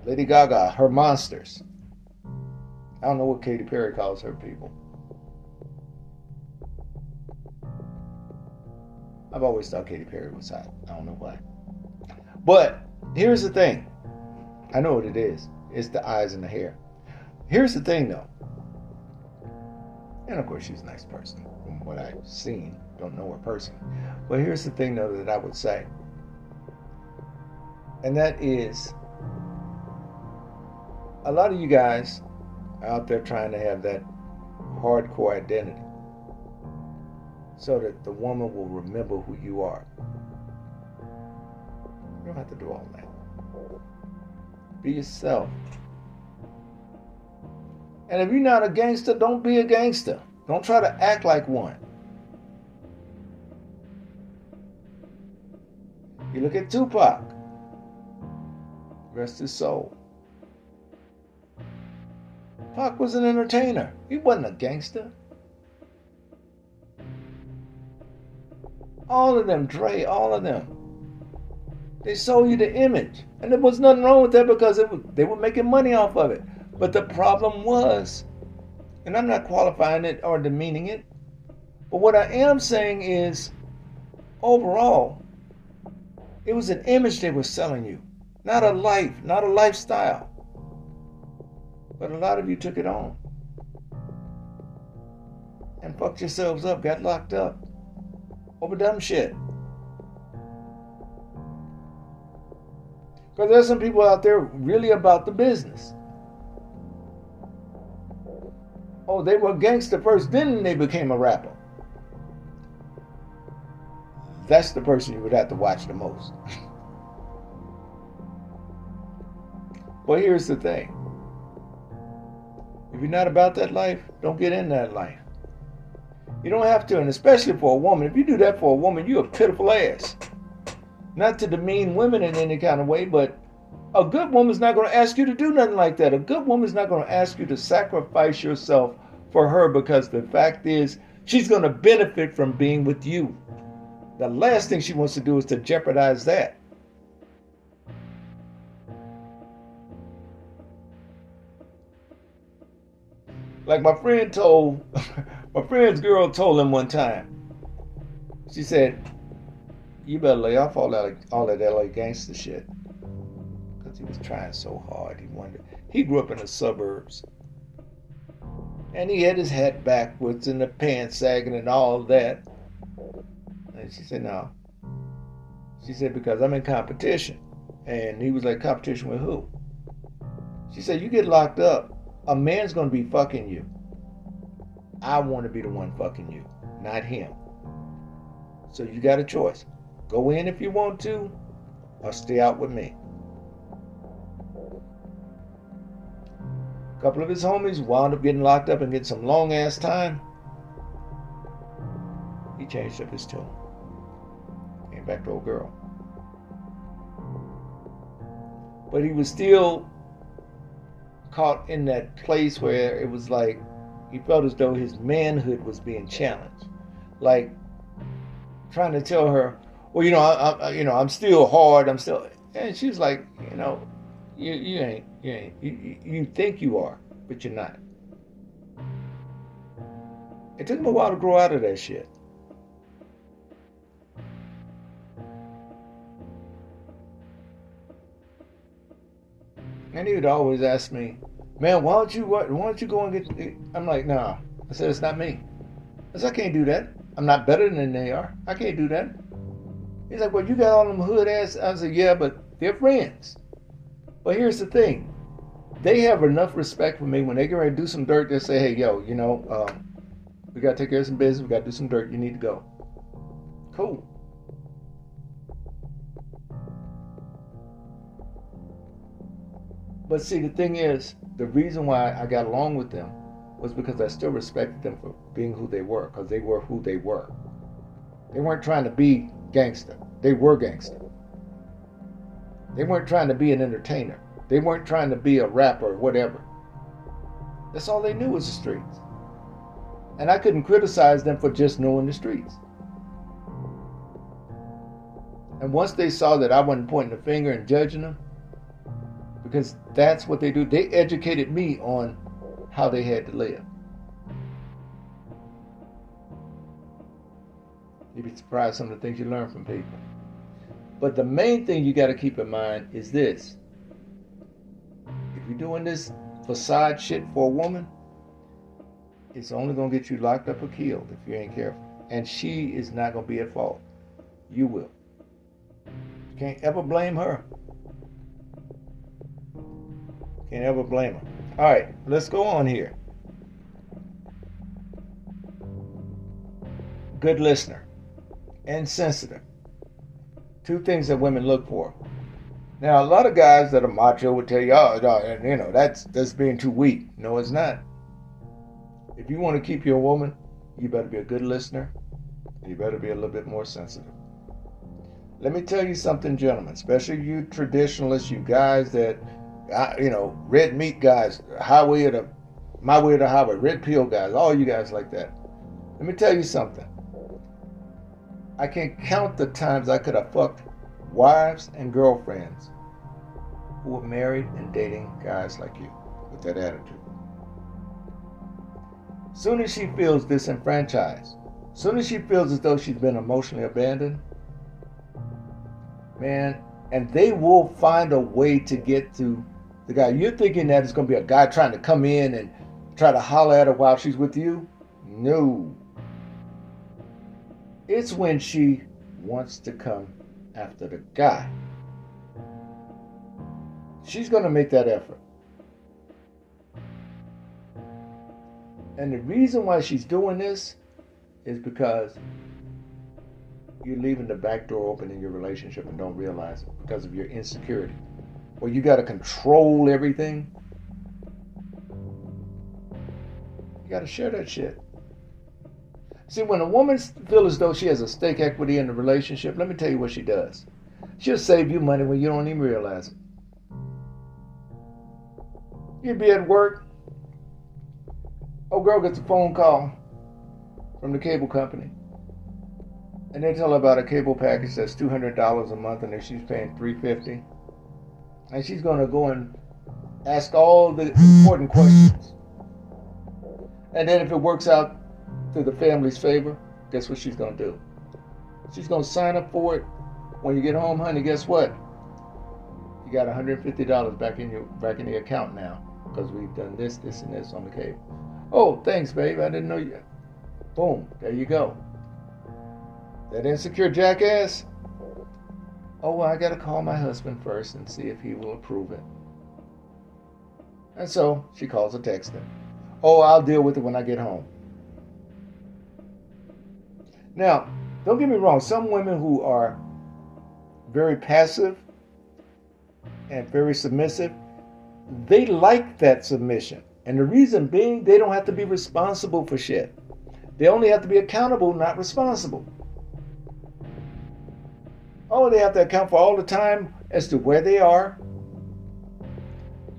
Lady Gaga, her monsters. I don't know what Katy Perry calls her people. I've always thought Katy Perry was hot. I don't know why. But here's the thing. I know what it is. It's the eyes and the hair. Here's the thing though. And of course she's a nice person from what I've seen. Don't know her personally. But here's the thing though that I would say. And that is a lot of you guys are out there trying to have that hardcore identity so that the woman will remember who you are. You don't have to do all that. Be yourself. And if you're not a gangster, don't be a gangster. Don't try to act like one. You look at Tupac, rest his soul. Pac was an entertainer. He wasn't a gangster. All of them, Dre, all of them. They sold you the image. And there was nothing wrong with that because was, they were making money off of it. But the problem was, and I'm not qualifying it or demeaning it, but what I am saying is, overall, it was an image they were selling you, not a life, not a lifestyle. But a lot of you took it on and fucked yourselves up, got locked up over dumb shit. Because there's some people out there really about the business. Oh, they were gangster first, then they became a rapper. That's the person you would have to watch the most. well, here's the thing. If you're not about that life, don't get in that life. You don't have to, and especially for a woman. If you do that for a woman, you're a pitiful ass. Not to demean women in any kind of way, but a good woman's not going to ask you to do nothing like that. A good woman's not going to ask you to sacrifice yourself for her because the fact is, she's going to benefit from being with you. The last thing she wants to do is to jeopardize that. Like my friend told, my friend's girl told him one time. She said, "You better lay off all that all that LA gangster shit. because He was trying so hard. He wanted. He grew up in the suburbs, and he had his hat backwards and the pants sagging and all that. And she said, "No." She said, "Because I'm in competition." And he was like, "Competition with who?" She said, "You get locked up, a man's gonna be fucking you. I want to be the one fucking you, not him. So you got a choice: go in if you want to, or stay out with me." A couple of his homies wound up getting locked up and getting some long ass time. He changed up his tune. Came back to old girl. But he was still caught in that place where it was like he felt as though his manhood was being challenged. Like trying to tell her, well, you know, I, I, you know, I'm still hard. I'm still, and she's like, you know, you, you ain't, you ain't, you, you think you are, but you're not. It took him a while to grow out of that shit. And he would always ask me, man, why don't you why don't you go and get I'm like, nah. I said, it's not me. I said, I can't do that. I'm not better than they are. I can't do that. He's like, well, you got all them hood ass. I said, yeah, but they're friends. But here's the thing. They have enough respect for me when they get ready to do some dirt. They say, hey, yo, you know, um, we got to take care of some business. We got to do some dirt. You need to go. Cool. But see, the thing is, the reason why I got along with them was because I still respected them for being who they were, because they were who they were. They weren't trying to be gangster. They were gangster. They weren't trying to be an entertainer. They weren't trying to be a rapper or whatever. That's all they knew was the streets. And I couldn't criticize them for just knowing the streets. And once they saw that I wasn't pointing the finger and judging them, because that's what they do. They educated me on how they had to live. You'd be surprised some of the things you learn from people. But the main thing you got to keep in mind is this. If you're doing this facade shit for a woman, it's only going to get you locked up or killed if you ain't careful. And she is not going to be at fault. You will. You can't ever blame her. Can't ever blame them. All right, let's go on here. Good listener and sensitive. Two things that women look for. Now, a lot of guys that are macho would tell you, "Oh, you know, that's that's being too weak." No, it's not. If you want to keep your woman, you better be a good listener. You better be a little bit more sensitive. Let me tell you something, gentlemen, especially you traditionalists, you guys that I, you know, red meat guys, highway to my way to highway, red pill guys, all you guys like that. Let me tell you something. I can't count the times I could have fucked wives and girlfriends who were married and dating guys like you with that attitude. Soon as she feels disenfranchised, soon as she feels as though she's been emotionally abandoned, man, and they will find a way to get to the guy. You're thinking that it's going to be a guy trying to come in and try to holler at her while she's with you? No. It's when she wants to come after the guy. She's going to make that effort. And the reason why she's doing this is because you're leaving the back door open in your relationship and don't realize it because of your insecurity where you got to control everything. You got to share that shit. See, when a woman feels as though she has a stake equity in the relationship, let me tell you what she does. She'll save you money when you don't even realize it. You'd be at work. Old girl gets a phone call from the cable company. And they tell her about a cable package that's $200 a month and that she's paying 350 and she's going to go and ask all the important questions. And then if it works out to the family's favor, guess what she's going to do? She's going to sign up for it. When you get home, honey, guess what? You got $150 back in your back in the account now because we've done this, this, and this on the cable. Oh, thanks, babe. I didn't know you. Boom. There you go. That insecure jackass. Oh, well, I got to call my husband first and see if he will approve it. And so she calls or texts him. Oh, I'll deal with it when I get home. Now, don't get me wrong, some women who are very passive and very submissive, they like that submission. And the reason being, they don't have to be responsible for shit. They only have to be accountable, not responsible. Oh, they have to account for all the time as to where they are,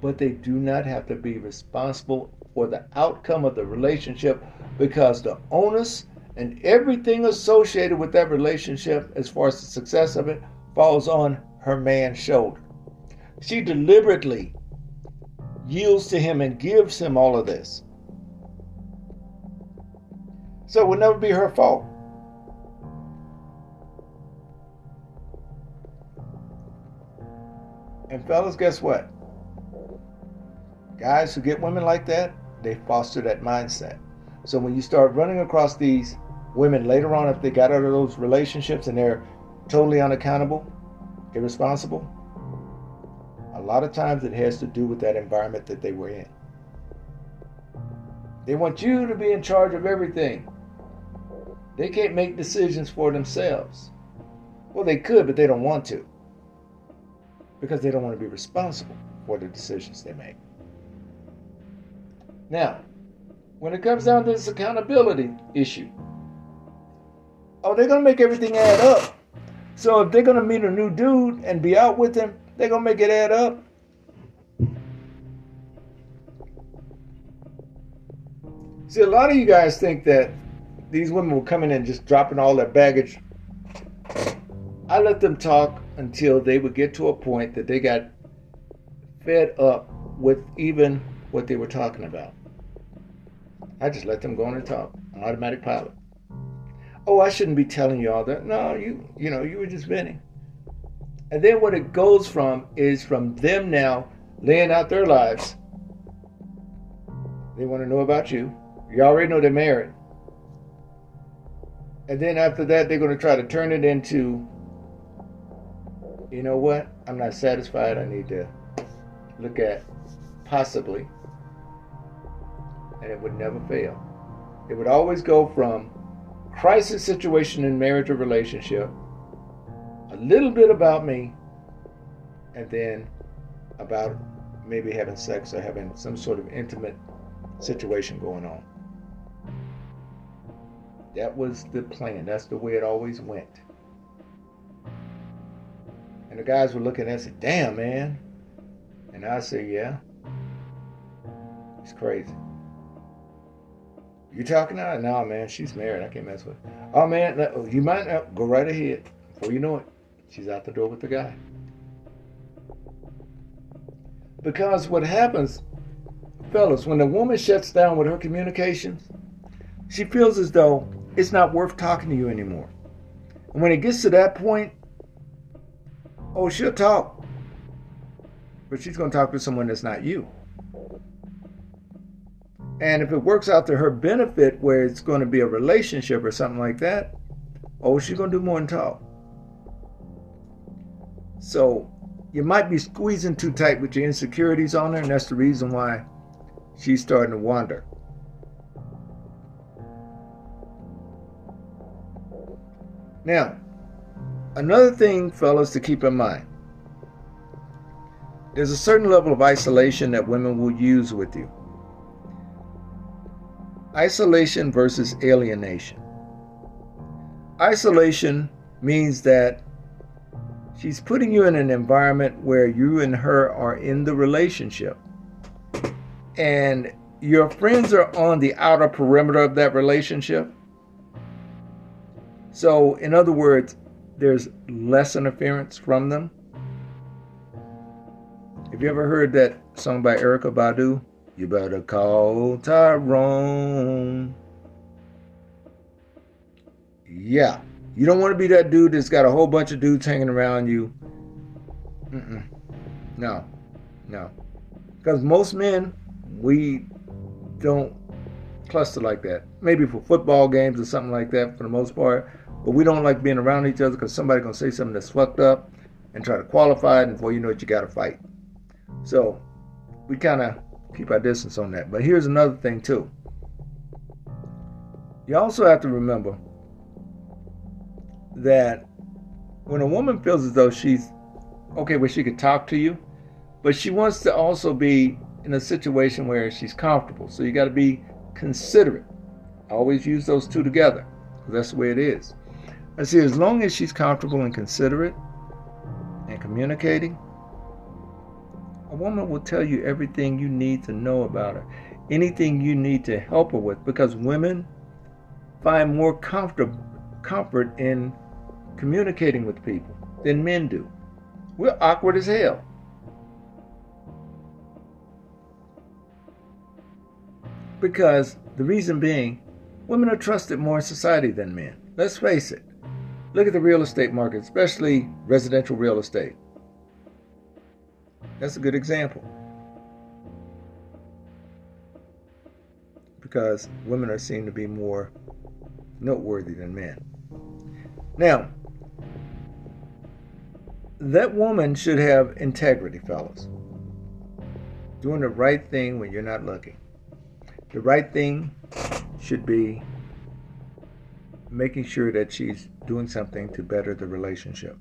but they do not have to be responsible for the outcome of the relationship because the onus and everything associated with that relationship, as far as the success of it, falls on her man's shoulder. She deliberately yields to him and gives him all of this. So it will never be her fault. Fellas, guess what? Guys who get women like that, they foster that mindset. So when you start running across these women later on, if they got out of those relationships and they're totally unaccountable, irresponsible, a lot of times it has to do with that environment that they were in. They want you to be in charge of everything. They can't make decisions for themselves. Well, they could, but they don't want to. Because they don't want to be responsible for the decisions they make. Now, when it comes down to this accountability issue, oh, they're going to make everything add up. So if they're going to meet a new dude and be out with him, they're going to make it add up. See, a lot of you guys think that these women will come in and just dropping all their baggage. I let them talk until they would get to a point that they got fed up with even what they were talking about. I just let them go on and talk. Automatic pilot. Oh, I shouldn't be telling you all that. No, you you know, you were just venting. And then what it goes from is from them now laying out their lives. They want to know about you. You already know they're married. And then after that, they're going to try to turn it into, you know what? I'm not satisfied. I need to look at possibly and it would never fail. It would always go from crisis situation in marriage or relationship, a little bit about me, and then about maybe having sex or having some sort of intimate situation going on. That was the plan. That's the way it always went. And the guys were looking at and said, damn, man. And I said, yeah. It's crazy. You talking her? No, man, she's married. I can't mess with. Oh, man, you might not. Go right ahead. Before you know it, she's out the door with the guy. Because what happens, fellas, when the woman shuts down with her communications, she feels as though it's not worth talking to you anymore. And when it gets to that point, oh, she'll talk. But she's going to talk to someone that's not you. And if it works out to her benefit, where it's going to be a relationship or something like that, oh, she's going to do more than talk. So you might be squeezing too tight with your insecurities on her, and that's the reason why she's starting to wander. Now, another thing, fellas, to keep in mind there's a certain level of isolation that women will use with you. Isolation versus alienation. Isolation means that she's putting you in an environment where you and her are in the relationship. And your friends are on the outer perimeter of that relationship. So, in other words, there's less interference from them. Have you ever heard that song by Erykah Badu? You better call Tyrone. Yeah. You don't want to be that dude that's got a whole bunch of dudes hanging around you. Mm-mm. No, no. Because most men, we don't cluster like that. Maybe for football games or something like that for the most part. But we don't like being around each other because somebody's going to say something that's fucked up and try to qualify it. And before you know it, you got to fight. So we kind of keep our distance on that. But here's another thing, too. You also have to remember that when a woman feels as though she's okay, where she could talk to you, but she wants to also be in a situation where she's comfortable. So you got to be considerate. Always use those two together. That's the way it is. I see, as long as she's comfortable and considerate and communicating, a woman will tell you everything you need to know about her, anything you need to help her with, because women find more comfort comfort in communicating with people than men do. We're awkward as hell. Because the reason being, women are trusted more in society than men. Let's face it. Look at the real estate market, especially residential real estate. That's a good example. Because women are seen to be more noteworthy than men. Now, that woman should have integrity, fellas. Doing the right thing when you're not looking. The right thing should be making sure that she's doing something to better the relationship.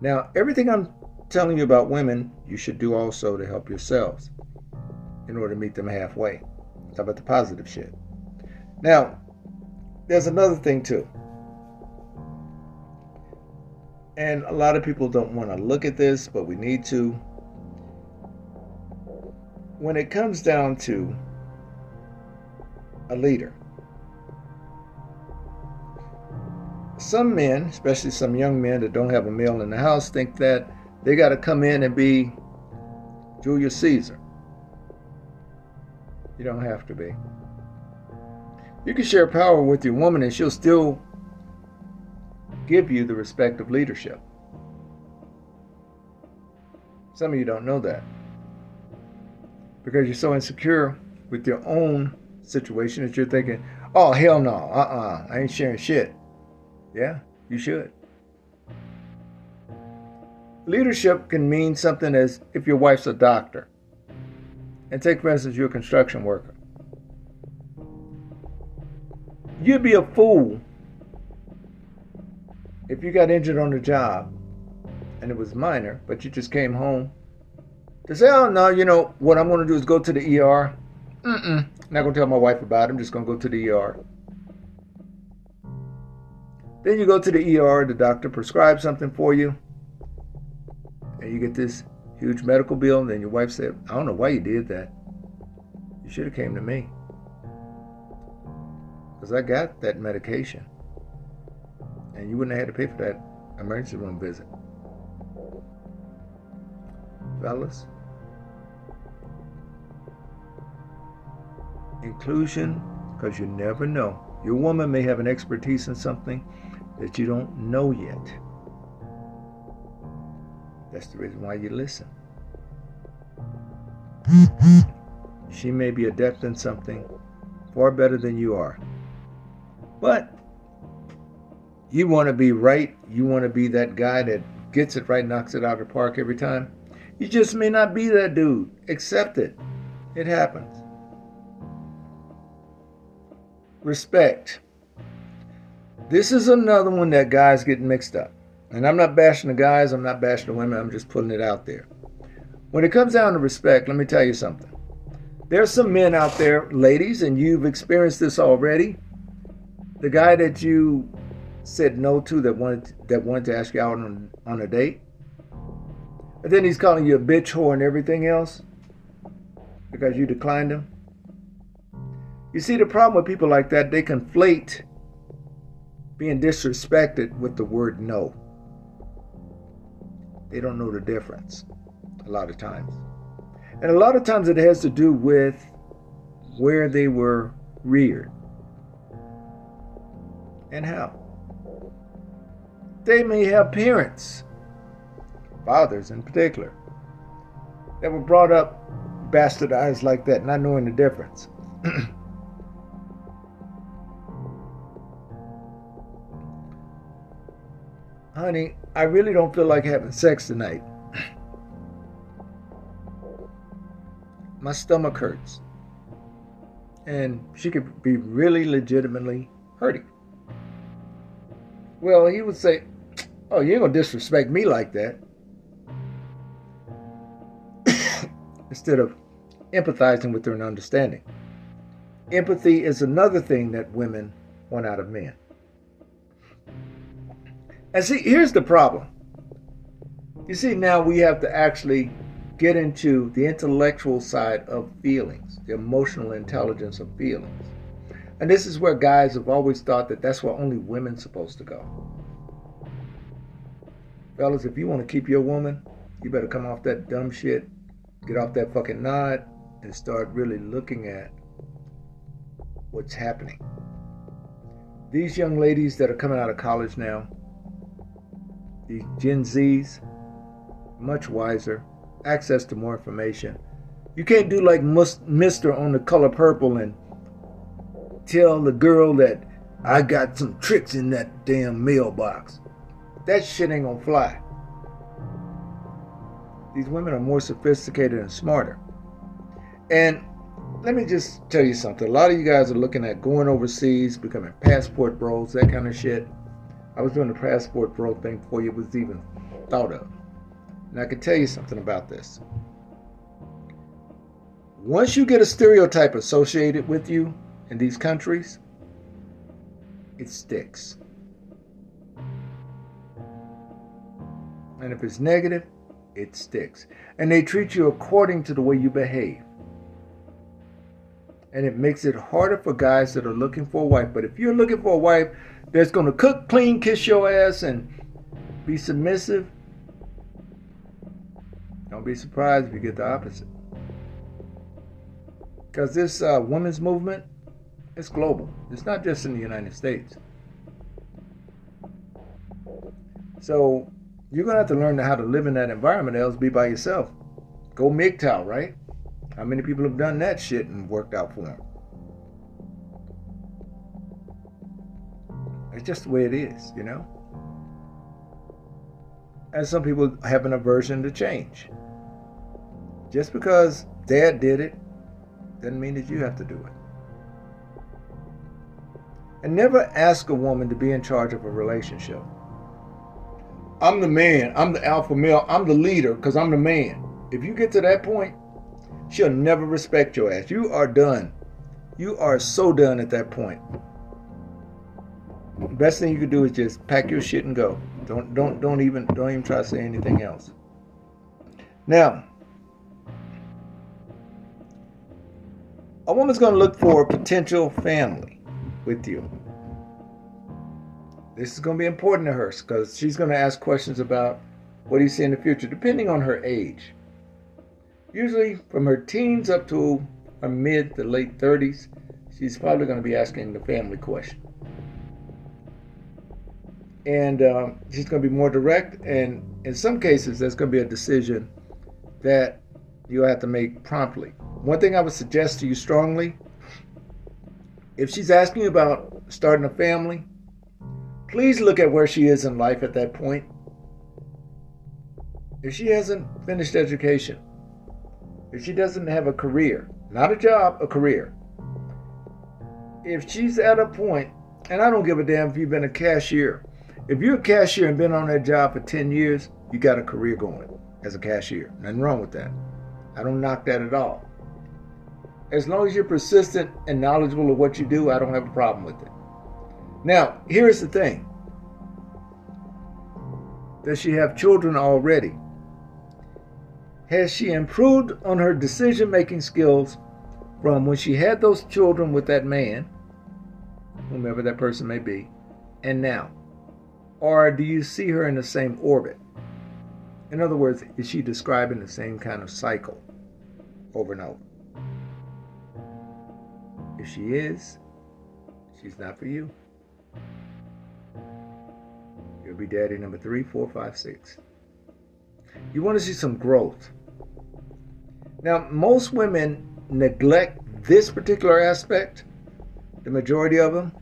Now, everything I'm telling you about women, you should do also to help yourselves in order to meet them halfway. Talk about the positive shit. Now, there's another thing too. And a lot of people don't want to look at this, but we need to. When it comes down to a leader. Some men, especially some young men that don't have a male in the house, think that they got to come in and be Julius Caesar. You don't have to be. You can share power with your woman and she'll still give you the respect of leadership. Some of you don't know that because you're so insecure with your own situation that you're thinking, oh, hell no, uh uh-uh, uh I ain't sharing shit. Yeah, you should. Leadership can mean something as if your wife's a doctor. And take, for instance, you're a construction worker. You'd be a fool if you got injured on the job and it was minor, but you just came home to say, oh, no, you know, what I'm going to do is go to the ER. Mm-mm. Not to tell my wife about it. I'm just to go to the ER. Then you go to the ER, the doctor prescribes something for you, and you get this huge medical bill. And then your wife said, I don't know why you did that. You should have came to me. Because I got that medication. And you wouldn't have had to pay for that emergency room visit. Fellas, inclusion because you never know. Your woman may have an expertise in something that you don't know yet. That's the reason why you listen. she may be adept in something far better than you are. But you want to be right. You want to be that guy that gets it right, knocks it out of the park every time. You just may not be that dude. Accept it. It happens. Respect. This is another one that guys get mixed up. And I'm not bashing the guys, I'm not bashing the women, I'm just putting it out there. When it comes down to respect, let me tell you something. There's some men out there, ladies, and you've experienced this already. The guy that you said no to that wanted that wanted to ask you out on, on a date. And then he's calling you a bitch whore and everything else because you declined him. You see, the problem with people like that, they conflate being disrespected with the word no. They don't know the difference a lot of times. And a lot of times it has to do with where they were reared and how. They may have parents, fathers in particular, that were brought up bastardized like that, not knowing the difference. Honey, I really don't feel like having sex tonight. My stomach hurts. And she could be really legitimately hurting. Well, he would say, Oh, you ain't gonna disrespect me like that. Instead of empathizing with her and understanding. Empathy is another thing that women want out of men. And see, here's the problem. You see, now we have to actually get into the intellectual side of feelings, the emotional intelligence of feelings. And this is where guys have always thought that that's where only women's supposed to go. Fellas, if you want to keep your woman, you better come off that dumb shit, get off that fucking nod, and start really looking at what's happening. These young ladies that are coming out of college now, Gen Zs, much wiser, access to more information. You can't do like Mister on the color purple and tell the girl that I got some tricks in that damn mailbox. That shit ain't gonna fly. These women are more sophisticated and smarter. And let me just tell you something. A lot of you guys are looking at going overseas, becoming passport bros, that kind of shit. I was doing the passport bro thing before it was even thought of. And I can tell you something about this. Once you get a stereotype associated with you in these countries, it sticks. And if it's negative, it sticks. And they treat you according to the way you behave. And it makes it harder for guys that are looking for a wife. But if you're looking for a wife that's going to cook, clean, kiss your ass, and be submissive, don't be surprised if you get the opposite. Because this uh, women's movement, it's global. It's not just in the United States. So you're gonna have to learn how to live in that environment, else be by yourself. Go MGTOW, right? How many people have done that shit and worked out for them? It's just the way it is, you know? And some people have an aversion to change. Just because dad did it doesn't mean that you have to do it. And never ask a woman to be in charge of a relationship. I'm the man. I'm the alpha male. I'm the leader because I'm the man. If you get to that point, she'll never respect your ass. You are done. You are so done at that point. Best thing you can do is just pack your shit and go. Don't don't don't even don't even try to say anything else. Now, a woman's going to look for a potential family with you. This is going to be important to her because she's going to ask questions about what do you see in the future, depending on her age. Usually from her teens up to her mid to late 30s, she's probably going to be asking the family question. And um, she's going to be more direct, and in some cases, there's going to be a decision that you'll have to make promptly. One thing I would suggest to you strongly if she's asking about starting a family, Please look at where she is in life at that point. If she hasn't finished education, if she doesn't have a career, not a job, a career, if she's at a point, and I don't give a damn if you've been a cashier, if you're a cashier and been on that job for 10 years, you got a career going as a cashier. Nothing wrong with that. I don't knock that at all. As long as you're persistent and knowledgeable of what you do, I don't have a problem with it. Now, here's the thing Does she have children already? Has she improved on her decision making skills from when she had those children with that man, whomever that person may be, and now? Or do you see her in the same orbit? In other words, is she describing the same kind of cycle over and over? If she is, she's not for you. You'll be daddy number three, four, five, six. You want to see some growth. Now, most women neglect this particular aspect, the majority of them.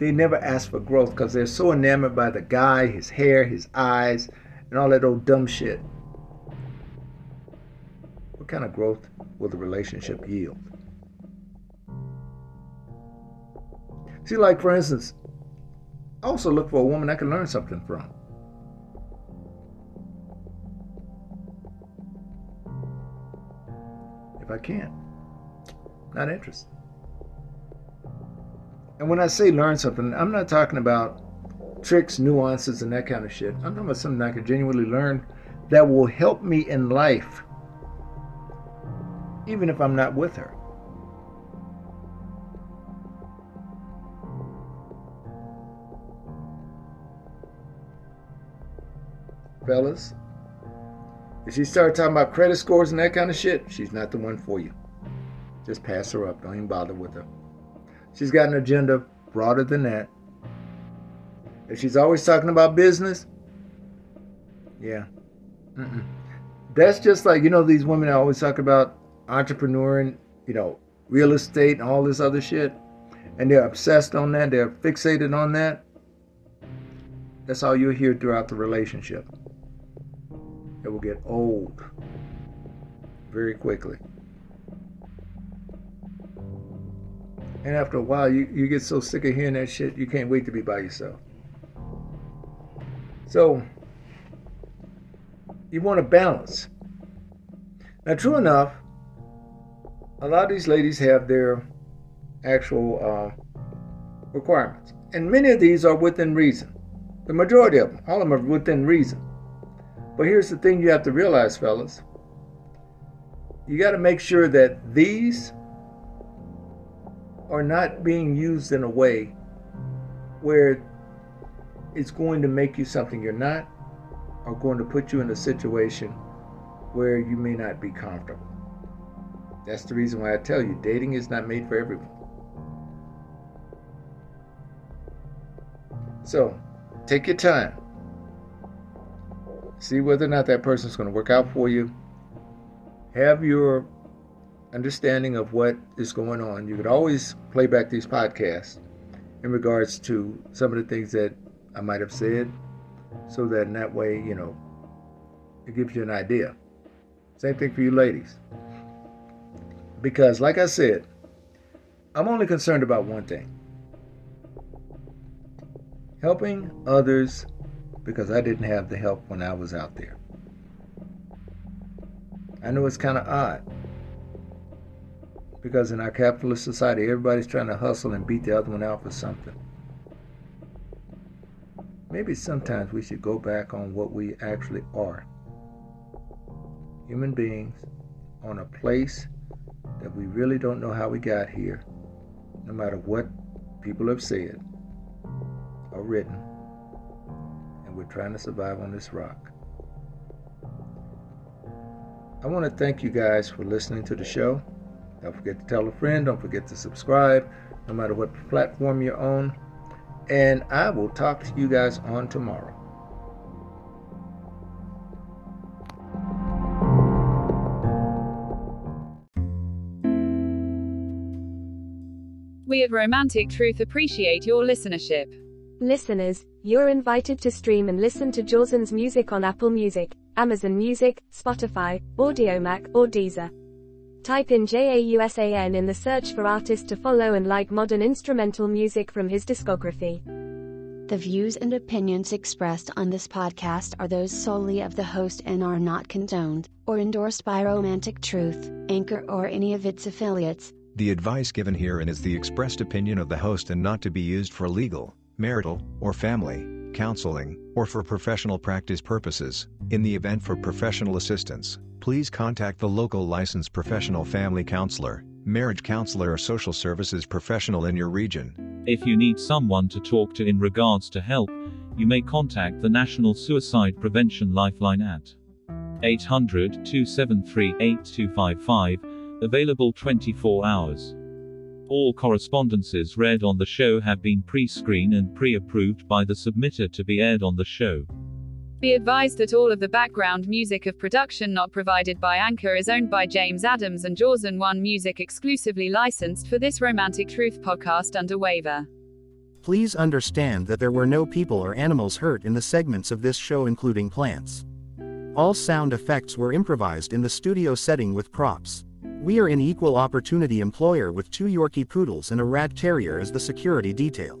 They never ask for growth because they're so enamored by the guy, his hair, his eyes, and all that old dumb shit. What kind of growth will the relationship yield? See, like for instance, I also look for a woman I can learn something from. If I can, not not interested. And when I say learn something, I'm not talking about tricks, nuances, and that kind of shit. I'm talking about something I can genuinely learn that will help me in life, even if I'm not with her. Fellas, if she starts talking about credit scores and that kind of shit, she's not the one for you. Just pass her up. Don't even bother with her. She's got an agenda broader than that. If she's always talking about business, yeah. Mm-mm. That's just like, you know, these women always talk about entrepreneur and, you know, real estate and all this other shit. And they're obsessed on that. They're fixated on that. That's all you'll hear throughout the relationship. It will get old very quickly. And after a while, you, you get so sick of hearing that shit, you can't wait to be by yourself. So, you want to balance. Now, true enough, a lot of these ladies have their actual uh, requirements. And many of these are within reason. The majority of them, all of them are within reason. But here's the thing you have to realize, fellas. You got to make sure that these are not being used in a way where it's going to make you something you're not or going to put you in a situation where you may not be comfortable. That's the reason why I tell you dating is not made for everyone. So, take your time. See whether or not that person is going to work out for you. Have your understanding of what is going on. You could always play back these podcasts in regards to some of the things that I might have said, so that in that way, you know, it gives you an idea. Same thing for you ladies. Because, like I said, I'm only concerned about one thing helping others because I didn't have the help when I was out there. I know it's kind of odd because in our capitalist society, everybody's trying to hustle and beat the other one out for something. Maybe sometimes we should go back on what we actually are human beings on a place that we really don't know how we got here, no matter what people have said or written, and we're trying to survive on this rock. I want to thank you guys for listening to the show. Don't forget to tell a friend. Don't forget to subscribe, no matter what platform you're on. And I will talk to you guys on tomorrow. We at Romantic Truth appreciate your listenership. Listeners, you're invited to stream and listen to Jawson's music on Apple Music, Amazon Music, Spotify, Audiomack, or Deezer. Type in JAUSAN in the search for artist to follow and like modern instrumental music from his discography. The views and opinions expressed on this podcast are those solely of the host and are not condoned or endorsed by Romantic Truth, Anchor, or any of its affiliates. The advice given herein is the expressed opinion of the host and not to be used for legal, marital, or family counseling, or for professional practice purposes. In the event for professional assistance, please contact the local licensed professional family counselor, marriage counselor, or social services professional in your region. If you need someone to talk to in regards to help, you may contact the National Suicide Prevention Lifeline at 800 273 8255, available 24 hours. All correspondences read on the show have been pre screened and pre approved by the submitter to be aired on the show. Be advised that all of the background music of production not provided by Anchor is owned by James Adams and Jaws One Music exclusively licensed for this Romantic Truth podcast under waiver. Please understand that there were no people or animals hurt in the segments of this show, including plants. All sound effects were improvised in the studio setting with props. We are an equal opportunity employer with two Yorkie poodles and a rat terrier as the security detail.